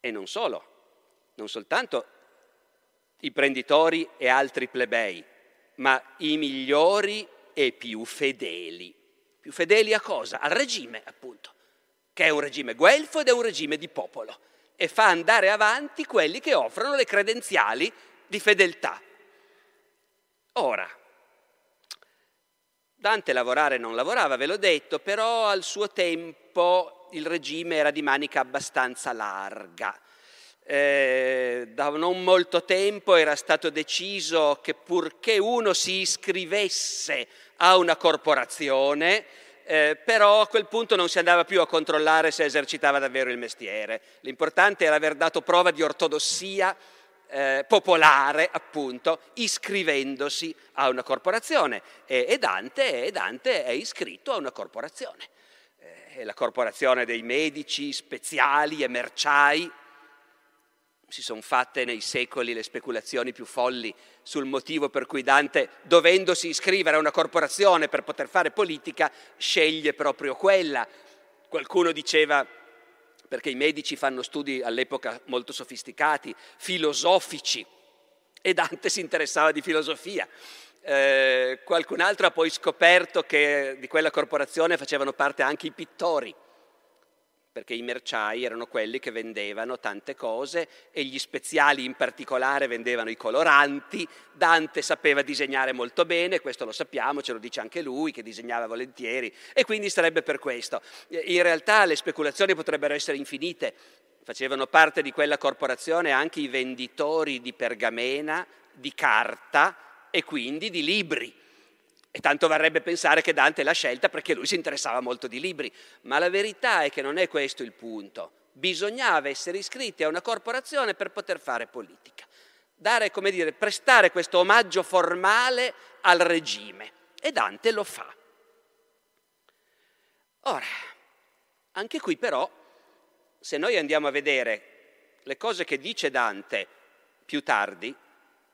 A: E non solo, non soltanto i prenditori e altri plebei, ma i migliori e più fedeli. Più fedeli a cosa? Al regime, appunto, che è un regime guelfo ed è un regime di popolo e fa andare avanti quelli che offrono le credenziali di fedeltà. Ora, Dante lavorare non lavorava, ve l'ho detto, però al suo tempo il regime era di manica abbastanza larga. Eh, da non molto tempo era stato deciso che purché uno si iscrivesse a una corporazione, eh, però a quel punto non si andava più a controllare se esercitava davvero il mestiere. L'importante era aver dato prova di ortodossia eh, popolare, appunto, iscrivendosi a una corporazione. E, e, Dante, e Dante, è iscritto a una corporazione. Eh, è la corporazione dei medici, speziali e merciai, si sono fatte nei secoli le speculazioni più folli sul motivo per cui Dante, dovendosi iscrivere a una corporazione per poter fare politica, sceglie proprio quella. Qualcuno diceva, perché i medici fanno studi all'epoca molto sofisticati, filosofici, e Dante si interessava di filosofia. Eh, qualcun altro ha poi scoperto che di quella corporazione facevano parte anche i pittori perché i merciai erano quelli che vendevano tante cose e gli speziali in particolare vendevano i coloranti. Dante sapeva disegnare molto bene, questo lo sappiamo, ce lo dice anche lui che disegnava volentieri e quindi sarebbe per questo. In realtà le speculazioni potrebbero essere infinite. Facevano parte di quella corporazione anche i venditori di pergamena, di carta e quindi di libri e tanto varrebbe pensare che Dante l'ha scelta perché lui si interessava molto di libri, ma la verità è che non è questo il punto. Bisognava essere iscritti a una corporazione per poter fare politica, dare, come dire, prestare questo omaggio formale al regime e Dante lo fa. Ora, anche qui però, se noi andiamo a vedere le cose che dice Dante più tardi,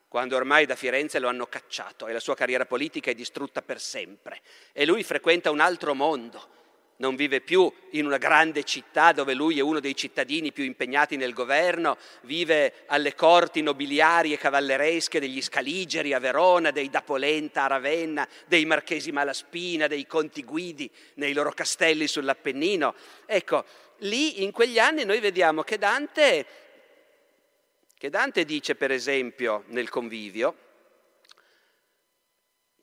A: quando ormai da Firenze lo hanno cacciato e la sua carriera politica è distrutta per sempre. E lui frequenta un altro mondo, non vive più in una grande città dove lui è uno dei cittadini più impegnati nel governo, vive alle corti nobiliari e cavalleresche degli Scaligeri a Verona, dei da Polenta a Ravenna, dei Marchesi Malaspina, dei Conti Guidi nei loro castelli sull'Appennino. Ecco, lì in quegli anni noi vediamo che Dante che Dante dice per esempio nel convivio,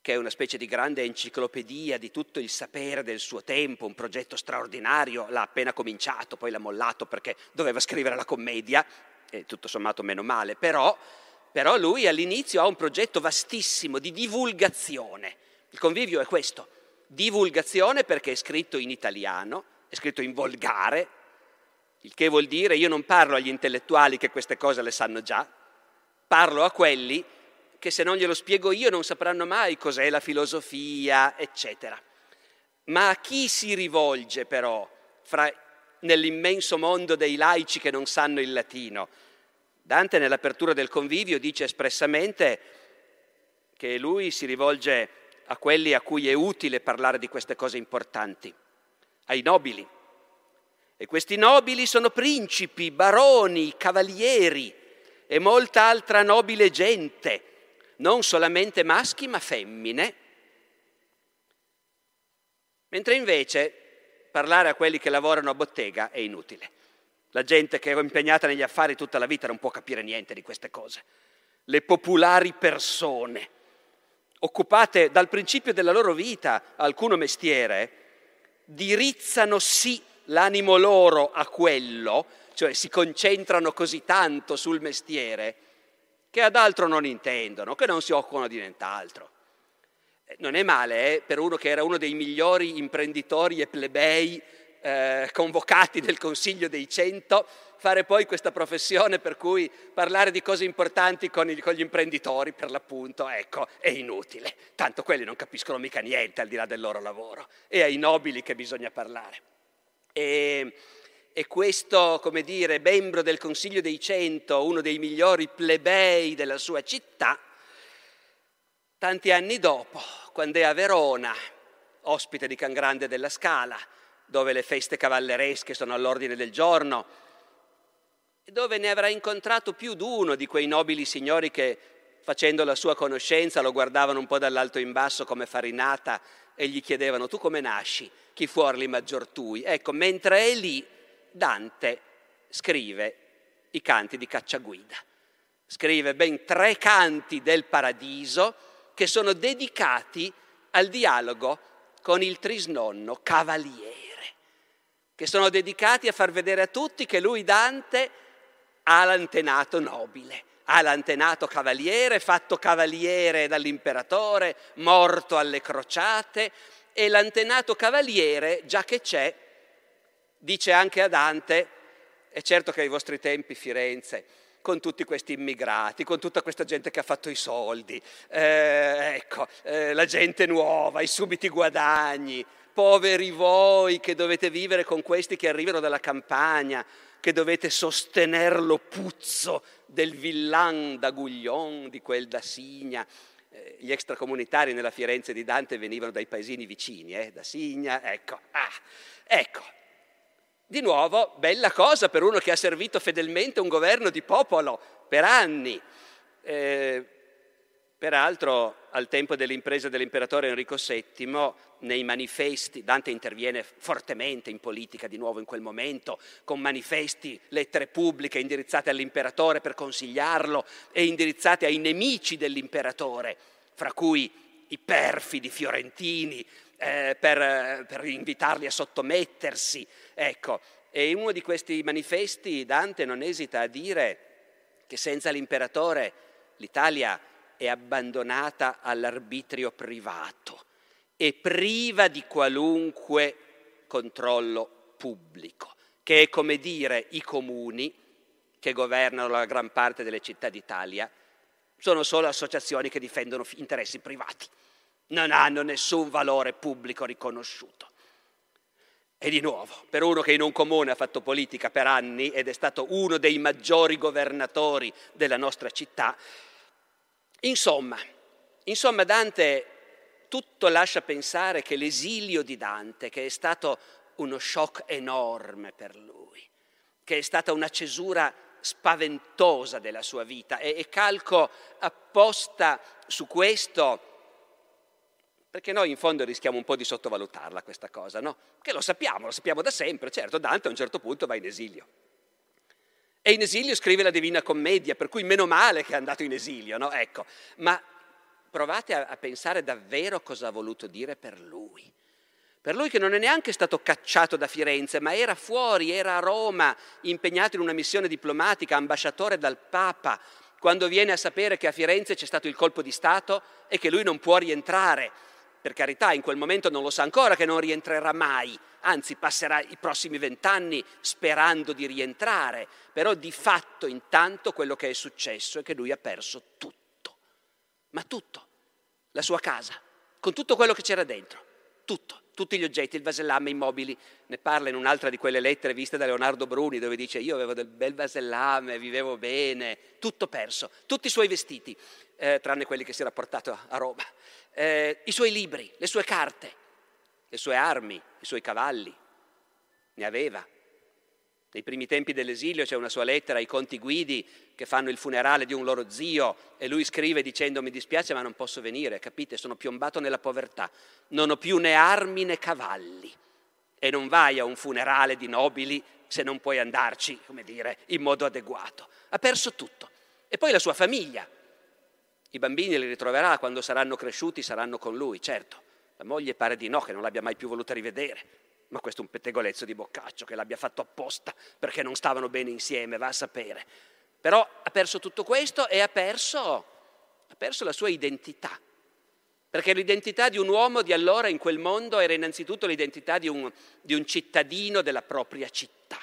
A: che è una specie di grande enciclopedia di tutto il sapere del suo tempo, un progetto straordinario, l'ha appena cominciato, poi l'ha mollato perché doveva scrivere la commedia, e tutto sommato meno male, però, però lui all'inizio ha un progetto vastissimo di divulgazione. Il convivio è questo, divulgazione perché è scritto in italiano, è scritto in volgare, il che vuol dire io non parlo agli intellettuali che queste cose le sanno già, parlo a quelli che se non glielo spiego io non sapranno mai cos'è la filosofia, eccetera. Ma a chi si rivolge però fra, nell'immenso mondo dei laici che non sanno il latino? Dante nell'apertura del convivio dice espressamente che lui si rivolge a quelli a cui è utile parlare di queste cose importanti, ai nobili, e questi nobili sono principi, baroni, cavalieri e molta altra nobile gente, non solamente maschi ma femmine. Mentre invece parlare a quelli che lavorano a bottega è inutile. La gente che è impegnata negli affari tutta la vita non può capire niente di queste cose. Le popolari persone, occupate dal principio della loro vita alcuno mestiere, dirizzano sì l'animo loro a quello, cioè si concentrano così tanto sul mestiere, che ad altro non intendono, che non si occupano di nient'altro. Eh, non è male eh, per uno che era uno dei migliori imprenditori e plebei eh, convocati del Consiglio dei Cento, fare poi questa professione per cui parlare di cose importanti con, il, con, gli imprenditori, per l'appunto, ecco, è inutile. Tanto quelli non capiscono mica niente al di là del loro lavoro. È ai nobili che bisogna parlare. E, e questo, come dire, membro del Consiglio dei Cento, uno dei migliori plebei della sua città, tanti anni dopo, quando è a Verona, ospite di Can Grande della Scala, dove le feste cavalleresche sono all'ordine del giorno, dove ne avrà incontrato più di uno di quei nobili signori che, facendo la sua conoscenza, lo guardavano un po' dall'alto in basso come farinata e gli chiedevano tu come nasci, chi fuorli maggior tui. Ecco, mentre è lì, Dante scrive i canti di cacciaguida. Scrive ben tre canti del paradiso che sono dedicati al dialogo con il trisnonno cavaliere, che sono dedicati a far vedere a tutti che lui Dante ha l'antenato nobile, ha l'antenato cavaliere, fatto cavaliere dall'imperatore, morto alle crociate, e l'antenato cavaliere, già che c'è, dice anche a Dante, è certo che ai vostri tempi Firenze, con tutti questi immigrati, con tutta questa gente che ha fatto i soldi, eh, ecco, eh, la gente nuova, i subiti guadagni, poveri voi che dovete vivere con questi che arrivano dalla campagna, che dovete sostenere lo puzzo del villan da Guglion, di quel da Signa, eh, gli extracomunitari nella Firenze di Dante venivano dai paesini vicini, eh, da Signa, ecco, ah, ecco. Di nuovo, bella cosa per uno che ha servito fedelmente un governo di popolo per anni. Eh, peraltro, al tempo dell'impresa dell'imperatore Enrico VII, nei manifesti, Dante interviene fortemente in politica di nuovo in quel momento, con manifesti, lettere pubbliche indirizzate all'imperatore per consigliarlo e indirizzate ai nemici dell'imperatore, fra cui i perfidi fiorentini, eh, per, per invitarli a sottomettersi. Ecco, e in uno di questi manifesti Dante non esita a dire che senza l'imperatore l'Italia è abbandonata all'arbitrio privato e priva di qualunque controllo pubblico, che è come dire i comuni che governano la gran parte delle città d'Italia sono solo associazioni che difendono interessi privati, non hanno nessun valore pubblico riconosciuto. E di nuovo, per uno che in un comune ha fatto politica per anni ed è stato uno dei maggiori governatori della nostra città, insomma, insomma Dante tutto lascia pensare che l'esilio di Dante, che è stato uno shock enorme per lui, che è stata una cesura spaventosa della sua vita e, e calco apposta su questo perché noi in fondo rischiamo un po' di sottovalutarla questa cosa, no? Che lo sappiamo, lo sappiamo da sempre, certo, Dante a un certo punto va in esilio. E in esilio scrive la Divina Commedia, per cui meno male che è andato in esilio, no? Ecco, ma provate a, a pensare davvero cosa ha voluto dire per lui. Per lui che non è neanche stato cacciato da Firenze, ma era fuori, era a Roma, impegnato in una missione diplomatica, ambasciatore dal Papa, quando viene a sapere che a Firenze c'è stato il colpo di Stato e che lui non può rientrare. Per carità, in quel momento non lo sa ancora che non rientrerà mai, anzi passerà i prossimi vent'anni sperando di rientrare, però di fatto intanto quello che è successo è che lui ha perso tutto. Ma tutto, la sua casa, con tutto quello che c'era dentro, tutto, tutti gli oggetti, il vasellame, i mobili. Ne parla in un'altra di quelle lettere viste da Leonardo Bruni dove dice io avevo del bel vasellame, vivevo bene, tutto perso, tutti i suoi vestiti, eh, tranne quelli che si era portato a Roma, eh, i suoi libri, le sue carte, le sue armi, i suoi cavalli, ne aveva. Nei primi tempi dell'esilio c'è una sua lettera ai conti guidi che fanno il funerale di un loro zio e lui scrive dicendo mi dispiace ma non posso venire, capite? Sono piombato nella povertà, non ho più né armi né cavalli e non vai a un funerale di nobili se non puoi andarci, come dire, in modo adeguato. Ha perso tutto. E poi la sua famiglia. I bambini li ritroverà quando saranno cresciuti, saranno con lui, certo. La moglie pare di no, che non l'abbia mai più voluta rivedere. Ma questo è un pettegolezzo di Boccaccio che l'abbia fatto apposta perché non stavano bene insieme, va a sapere. Però ha perso tutto questo e ha perso, ha perso la sua identità. Perché l'identità di un uomo di allora in quel mondo era innanzitutto l'identità di un, di un cittadino della propria città.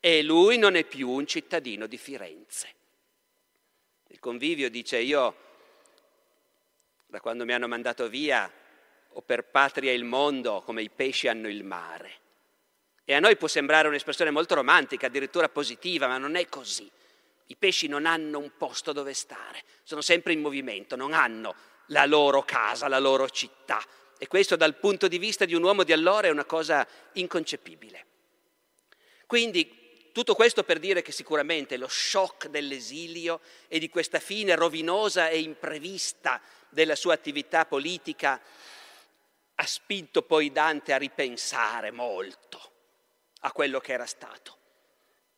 A: E lui non è più un cittadino di Firenze. Il convivio dice io, da quando mi hanno mandato via, ho per patria il mondo come i pesci hanno il mare. E a noi può sembrare un'espressione molto romantica, addirittura positiva, ma non è così. I pesci non hanno un posto dove stare, sono sempre in movimento, non hanno la loro casa, la loro città. E questo dal punto di vista di un uomo di allora è una cosa inconcepibile. Quindi tutto questo per dire che sicuramente lo shock dell'esilio e di questa fine rovinosa e imprevista della sua attività politica ha spinto poi Dante a ripensare molto a quello che era stato,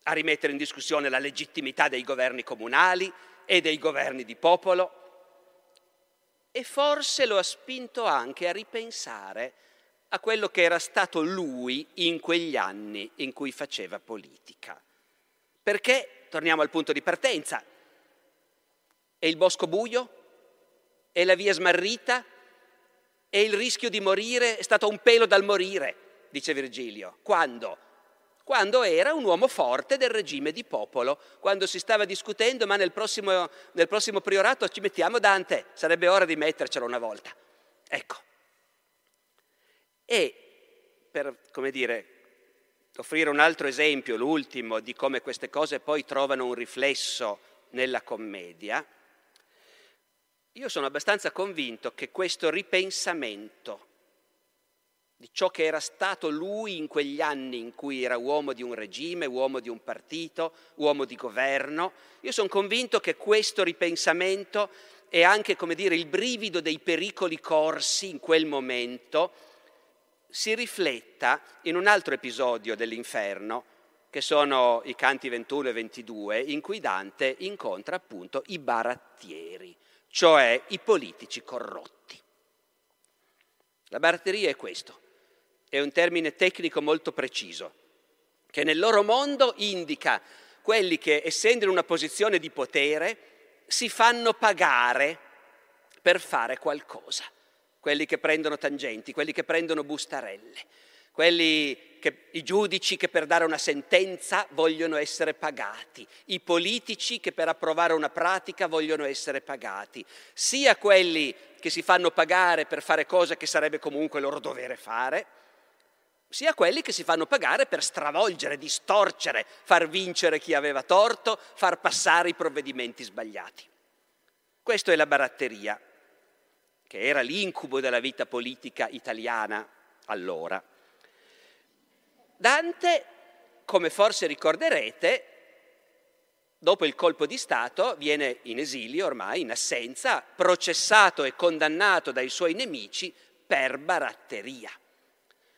A: a rimettere in discussione la legittimità dei governi comunali e dei governi di popolo e forse lo ha spinto anche a ripensare a quello che era stato lui in quegli anni in cui faceva politica. Perché, torniamo al punto di partenza, è il bosco buio? È la via smarrita? E il rischio di morire è stato un pelo dal morire, dice Virgilio. Quando? Quando era un uomo forte del regime di popolo, quando si stava discutendo, ma nel prossimo, nel prossimo priorato ci mettiamo Dante, sarebbe ora di mettercelo una volta. Ecco. E per, come dire, offrire un altro esempio, l'ultimo, di come queste cose poi trovano un riflesso nella commedia, io sono abbastanza convinto che questo ripensamento di ciò che era stato lui in quegli anni in cui era uomo di un regime, uomo di un partito, uomo di governo, io sono convinto che questo ripensamento e anche, come dire, il brivido dei pericoli corsi in quel momento si rifletta in un altro episodio dell'inferno, che sono i canti 21 e 22, in cui Dante incontra appunto i barattieri cioè i politici corrotti. La baratteria è questo, è un termine tecnico molto preciso, che nel loro mondo indica quelli che, essendo in una posizione di potere, si fanno pagare per fare qualcosa, quelli che prendono tangenti, quelli che prendono bustarelle, quelli che, i giudici che per dare una sentenza vogliono essere pagati, i politici che per approvare una pratica vogliono essere pagati, sia quelli che si fanno pagare per fare cose che sarebbe comunque loro dovere fare, sia quelli che si fanno pagare per stravolgere, distorcere, far vincere chi aveva torto, far passare i provvedimenti sbagliati. Questo è la baratteria, che era l'incubo della vita politica italiana allora. Dante, come forse ricorderete, dopo il colpo di Stato viene in esilio ormai, in assenza, processato e condannato dai suoi nemici per baratteria.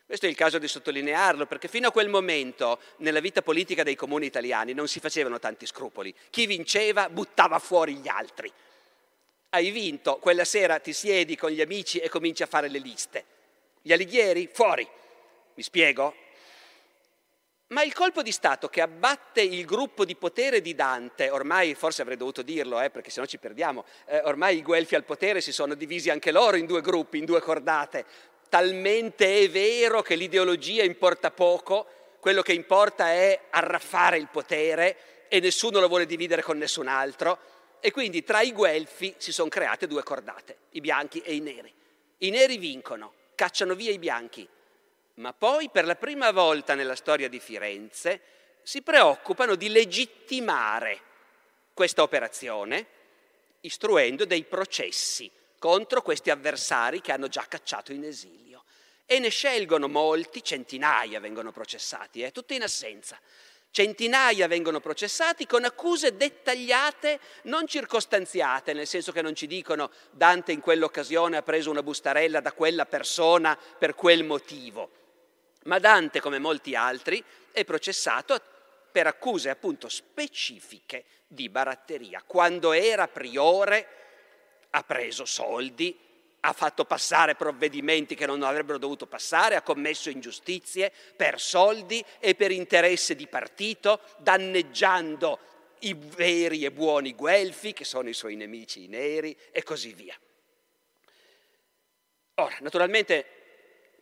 A: Questo è il caso di sottolinearlo, perché fino a quel momento nella vita politica dei comuni italiani non si facevano tanti scrupoli. Chi vinceva buttava fuori gli altri. Hai vinto, quella sera ti siedi con gli amici e cominci a fare le liste. Gli alighieri? Fuori. Mi spiego? Ma il colpo di Stato che abbatte il gruppo di potere di Dante, ormai forse avrei dovuto dirlo, eh, perché sennò ci perdiamo, eh, ormai i Guelfi al potere si sono divisi anche loro in due gruppi, in due cordate. Talmente è vero che l'ideologia importa poco, quello che importa è arraffare il potere e nessuno lo vuole dividere con nessun altro. E quindi tra i Guelfi si sono create due cordate, i bianchi e i neri. I neri vincono, cacciano via i bianchi, ma poi per la prima volta nella storia di Firenze si preoccupano di legittimare questa operazione istruendo dei processi contro questi avversari che hanno già cacciato in esilio. E ne scelgono molti, centinaia vengono processati, eh, tutti in assenza. Centinaia vengono processati con accuse dettagliate, non circostanziate, nel senso che non ci dicono Dante in quell'occasione ha preso una bustarella da quella persona per quel motivo. Ma Dante, come molti altri, è processato per accuse appunto specifiche di baratteria. Quando era priore ha preso soldi, ha fatto passare provvedimenti che non avrebbero dovuto passare, ha commesso ingiustizie per soldi e per interesse di partito, danneggiando i veri e buoni guelfi, che sono i suoi nemici neri, e così via. Ora, naturalmente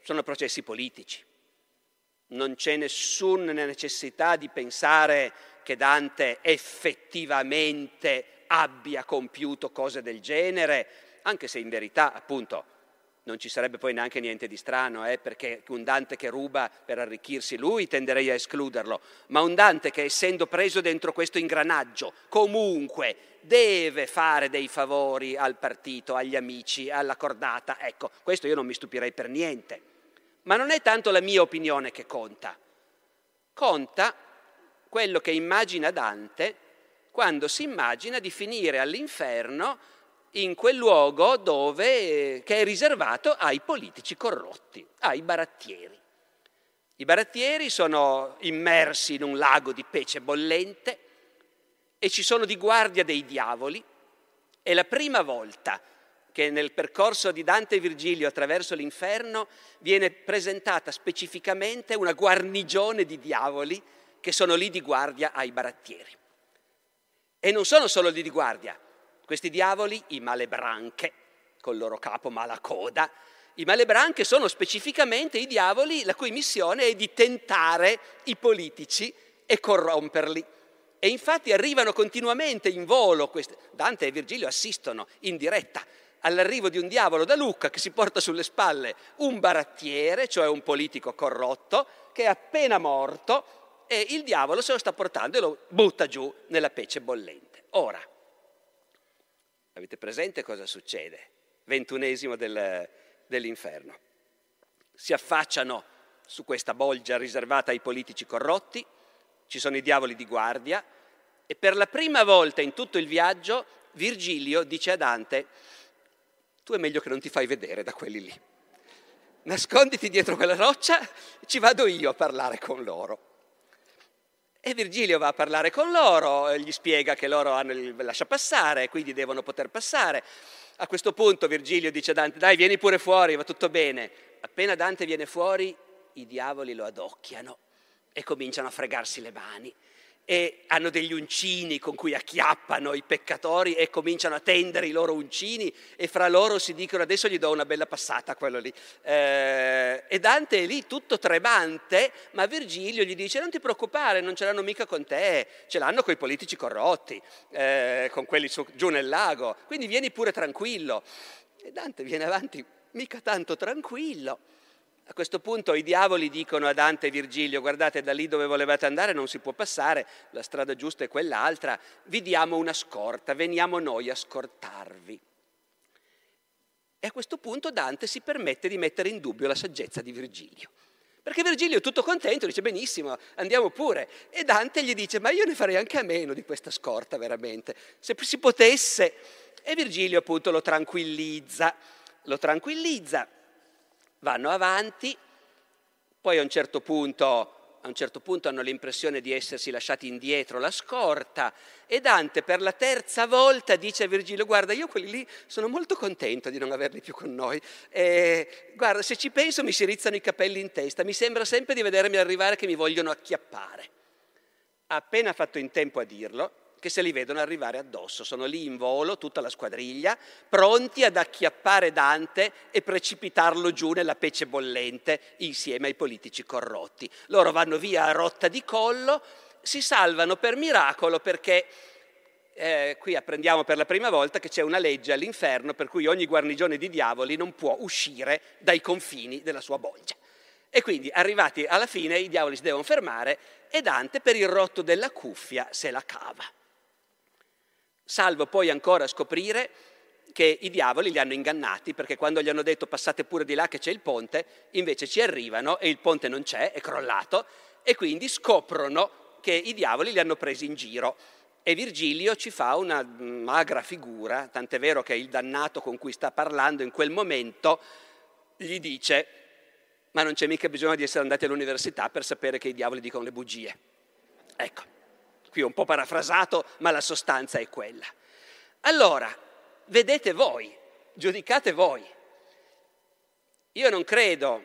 A: sono processi politici, non c'è nessuna necessità di pensare che Dante effettivamente abbia compiuto cose del genere, anche se in verità, appunto, non ci sarebbe poi neanche niente di strano, eh, perché un Dante che ruba per arricchirsi lui tenderei a escluderlo, ma un Dante che essendo preso dentro questo ingranaggio comunque deve fare dei favori al partito, agli amici, alla cordata, ecco, questo io non mi stupirei per niente. Ma non è tanto la mia opinione che conta, conta quello che immagina Dante quando si immagina di finire all'inferno in quel luogo dove, che è riservato ai politici corrotti, ai barattieri. I barattieri sono immersi in un lago di pece bollente e ci sono di guardia dei diavoli. È la prima volta che nel percorso di Dante e Virgilio attraverso l'inferno viene presentata specificamente una guarnigione di diavoli che sono lì di guardia ai barattieri. E non sono solo lì di guardia, questi diavoli, i malebranche, col loro capo malacoda, i malebranche sono specificamente i diavoli la cui missione è di tentare i politici e corromperli. E infatti arrivano continuamente in volo, queste... Dante e Virgilio assistono in diretta all'arrivo di un diavolo da Lucca che si porta sulle spalle un barattiere, cioè un politico corrotto, che è appena morto e il diavolo se lo sta portando e lo butta giù nella pece bollente. Ora, Avete presente cosa succede? Ventunesimo del, dell'inferno. Si affacciano su questa bolgia riservata ai politici corrotti, ci sono i diavoli di guardia e per la prima volta in tutto il viaggio Virgilio dice a Dante, tu è meglio che non ti fai vedere da quelli lì. Nasconditi dietro quella roccia, ci vado io a parlare con loro. E Virgilio va a parlare con loro, gli spiega che loro hanno il lascia passare, quindi devono poter passare. A questo punto Virgilio dice a Dante, dai vieni pure fuori, va tutto bene. Appena Dante viene fuori, i diavoli lo adocchiano e cominciano a fregarsi le mani e hanno degli uncini con cui acchiappano i peccatori e cominciano a tendere i loro uncini e fra loro si dicono adesso gli do una bella passata a quello lì. Eh, e Dante è lì tutto tremante, ma Virgilio gli dice non ti preoccupare, non ce l'hanno mica con te, ce l'hanno con i politici corrotti, eh, con quelli su, giù nel lago, quindi vieni pure tranquillo. E Dante viene avanti mica tanto tranquillo. A questo punto i diavoli dicono a Dante e Virgilio, guardate da lì dove volevate andare non si può passare, la strada giusta è quell'altra, vi diamo una scorta, veniamo noi a scortarvi. E a questo punto Dante si permette di mettere in dubbio la saggezza di Virgilio. Perché Virgilio è tutto contento, dice benissimo, andiamo pure. E Dante gli dice, ma io ne farei anche a meno di questa scorta veramente, se si potesse. E Virgilio appunto lo tranquillizza, lo tranquillizza vanno avanti, poi a un certo punto a un certo punto hanno l'impressione di essersi lasciati indietro la scorta e Dante per la terza volta dice a Virgilio guarda io quelli lì sono molto contento di non averli più con noi. E, guarda se ci penso mi si rizzano i capelli in testa mi sembra sempre di vedermi arrivare che mi vogliono acchiappare. Appena fatto in tempo a dirlo che se li vedono arrivare addosso. Sono lì in volo, tutta la squadriglia, pronti ad acchiappare Dante e precipitarlo giù nella pece bollente insieme ai politici corrotti. Loro vanno via a rotta di collo, si salvano per miracolo perché eh, qui apprendiamo per la prima volta che c'è una legge all'inferno per cui ogni guarnigione di diavoli non può uscire dai confini della sua bolgia. E quindi arrivati alla fine i diavoli si devono fermare e Dante per il rotto della cuffia se la cava salvo poi ancora scoprire che i diavoli li hanno ingannati perché quando gli hanno detto passate pure di là che c'è il ponte, invece ci arrivano e il ponte non c'è, è crollato e quindi scoprono che i diavoli li hanno presi in giro. E Virgilio ci fa una magra figura, tant'è vero che il dannato con cui sta parlando in quel momento gli dice, ma non c'è mica bisogno di essere andati all'università per sapere che i diavoli dicono le bugie. Ecco, qui un po' parafrasato, ma la sostanza è quella. Allora, vedete voi, giudicate voi. Io non credo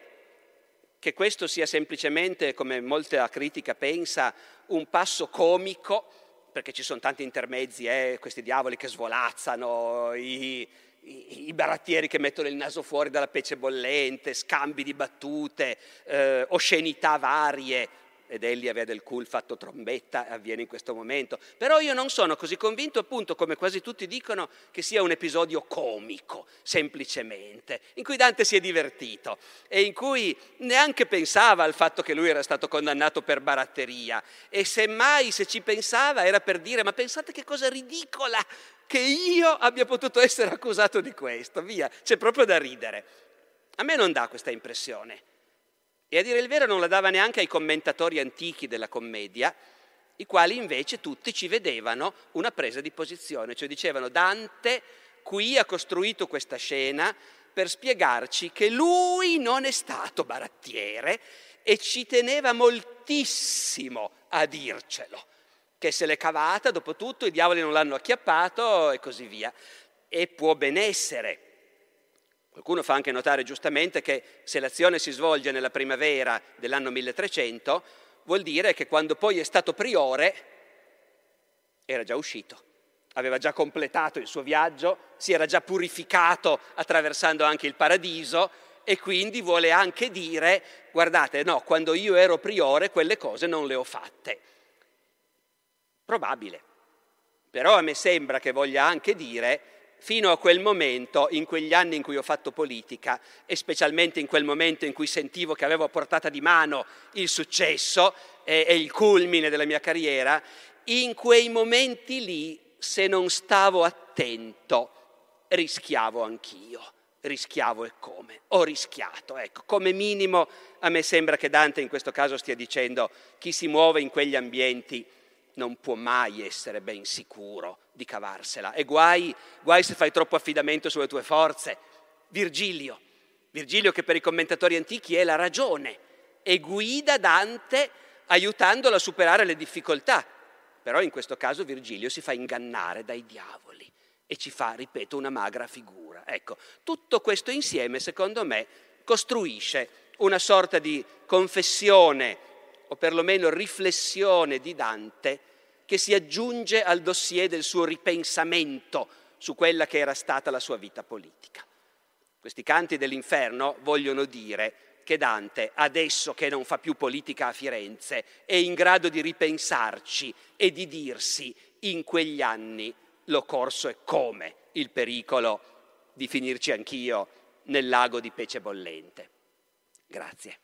A: che questo sia semplicemente, come molta critica pensa, un passo comico, perché ci sono tanti intermezzi, eh, questi diavoli che svolazzano, i, i, i, barattieri che mettono il naso fuori dalla pece bollente, scambi di battute, eh, oscenità varie, ed Elia vede il cul fatto trombetta, avviene in questo momento. Però io non sono così convinto, appunto, come quasi tutti dicono, che sia un episodio comico, semplicemente, in cui Dante si è divertito e in cui neanche pensava al fatto che lui era stato condannato per baratteria. E semmai, se ci pensava, era per dire, ma pensate che cosa ridicola che io abbia potuto essere accusato di questo, via, c'è proprio da ridere. A me non dà questa impressione. E a dire il vero non la dava neanche ai commentatori antichi della commedia, i quali invece tutti ci vedevano una presa di posizione, cioè dicevano Dante qui ha costruito questa scena per spiegarci che lui non è stato barattiere e ci teneva moltissimo a dircelo, che se l'è cavata, dopo tutto i diavoli non l'hanno acchiappato e così via. E può ben essere Qualcuno fa anche notare giustamente che se l'azione si svolge nella primavera dell'anno 1300, vuol dire che quando poi è stato priore era già uscito, aveva già completato il suo viaggio, si era già purificato attraversando anche il paradiso e quindi vuole anche dire, guardate, no, quando io ero priore quelle cose non le ho fatte. Probabile. Però a me sembra che voglia anche dire fino a quel momento, in quegli anni in cui ho fatto politica e specialmente in quel momento in cui sentivo che avevo a portata di mano il successo e, e il culmine della mia carriera, in quei momenti lì, se non stavo attento, rischiavo anch'io. Rischiavo e come? Ho rischiato, ecco. Come minimo a me sembra che Dante in questo caso stia dicendo chi si muove in quegli ambienti non può mai essere ben sicuro di cavarsela. E guai, guai se fai troppo affidamento sulle tue forze. Virgilio, Virgilio che per i commentatori antichi è la ragione e guida Dante aiutandolo a superare le difficoltà. Però in questo caso Virgilio si fa ingannare dai diavoli e ci fa, ripeto, una magra figura. Ecco, tutto questo insieme, secondo me, costruisce una sorta di confessione o perlomeno riflessione di Dante che si aggiunge al dossier del suo ripensamento su quella che era stata la sua vita politica. Questi canti dell'inferno vogliono dire che Dante, adesso che non fa più politica a Firenze, è in grado di ripensarci e di dirsi in quegli anni l'ho corso e come il pericolo di finirci anch'io nel lago di pece bollente. Grazie.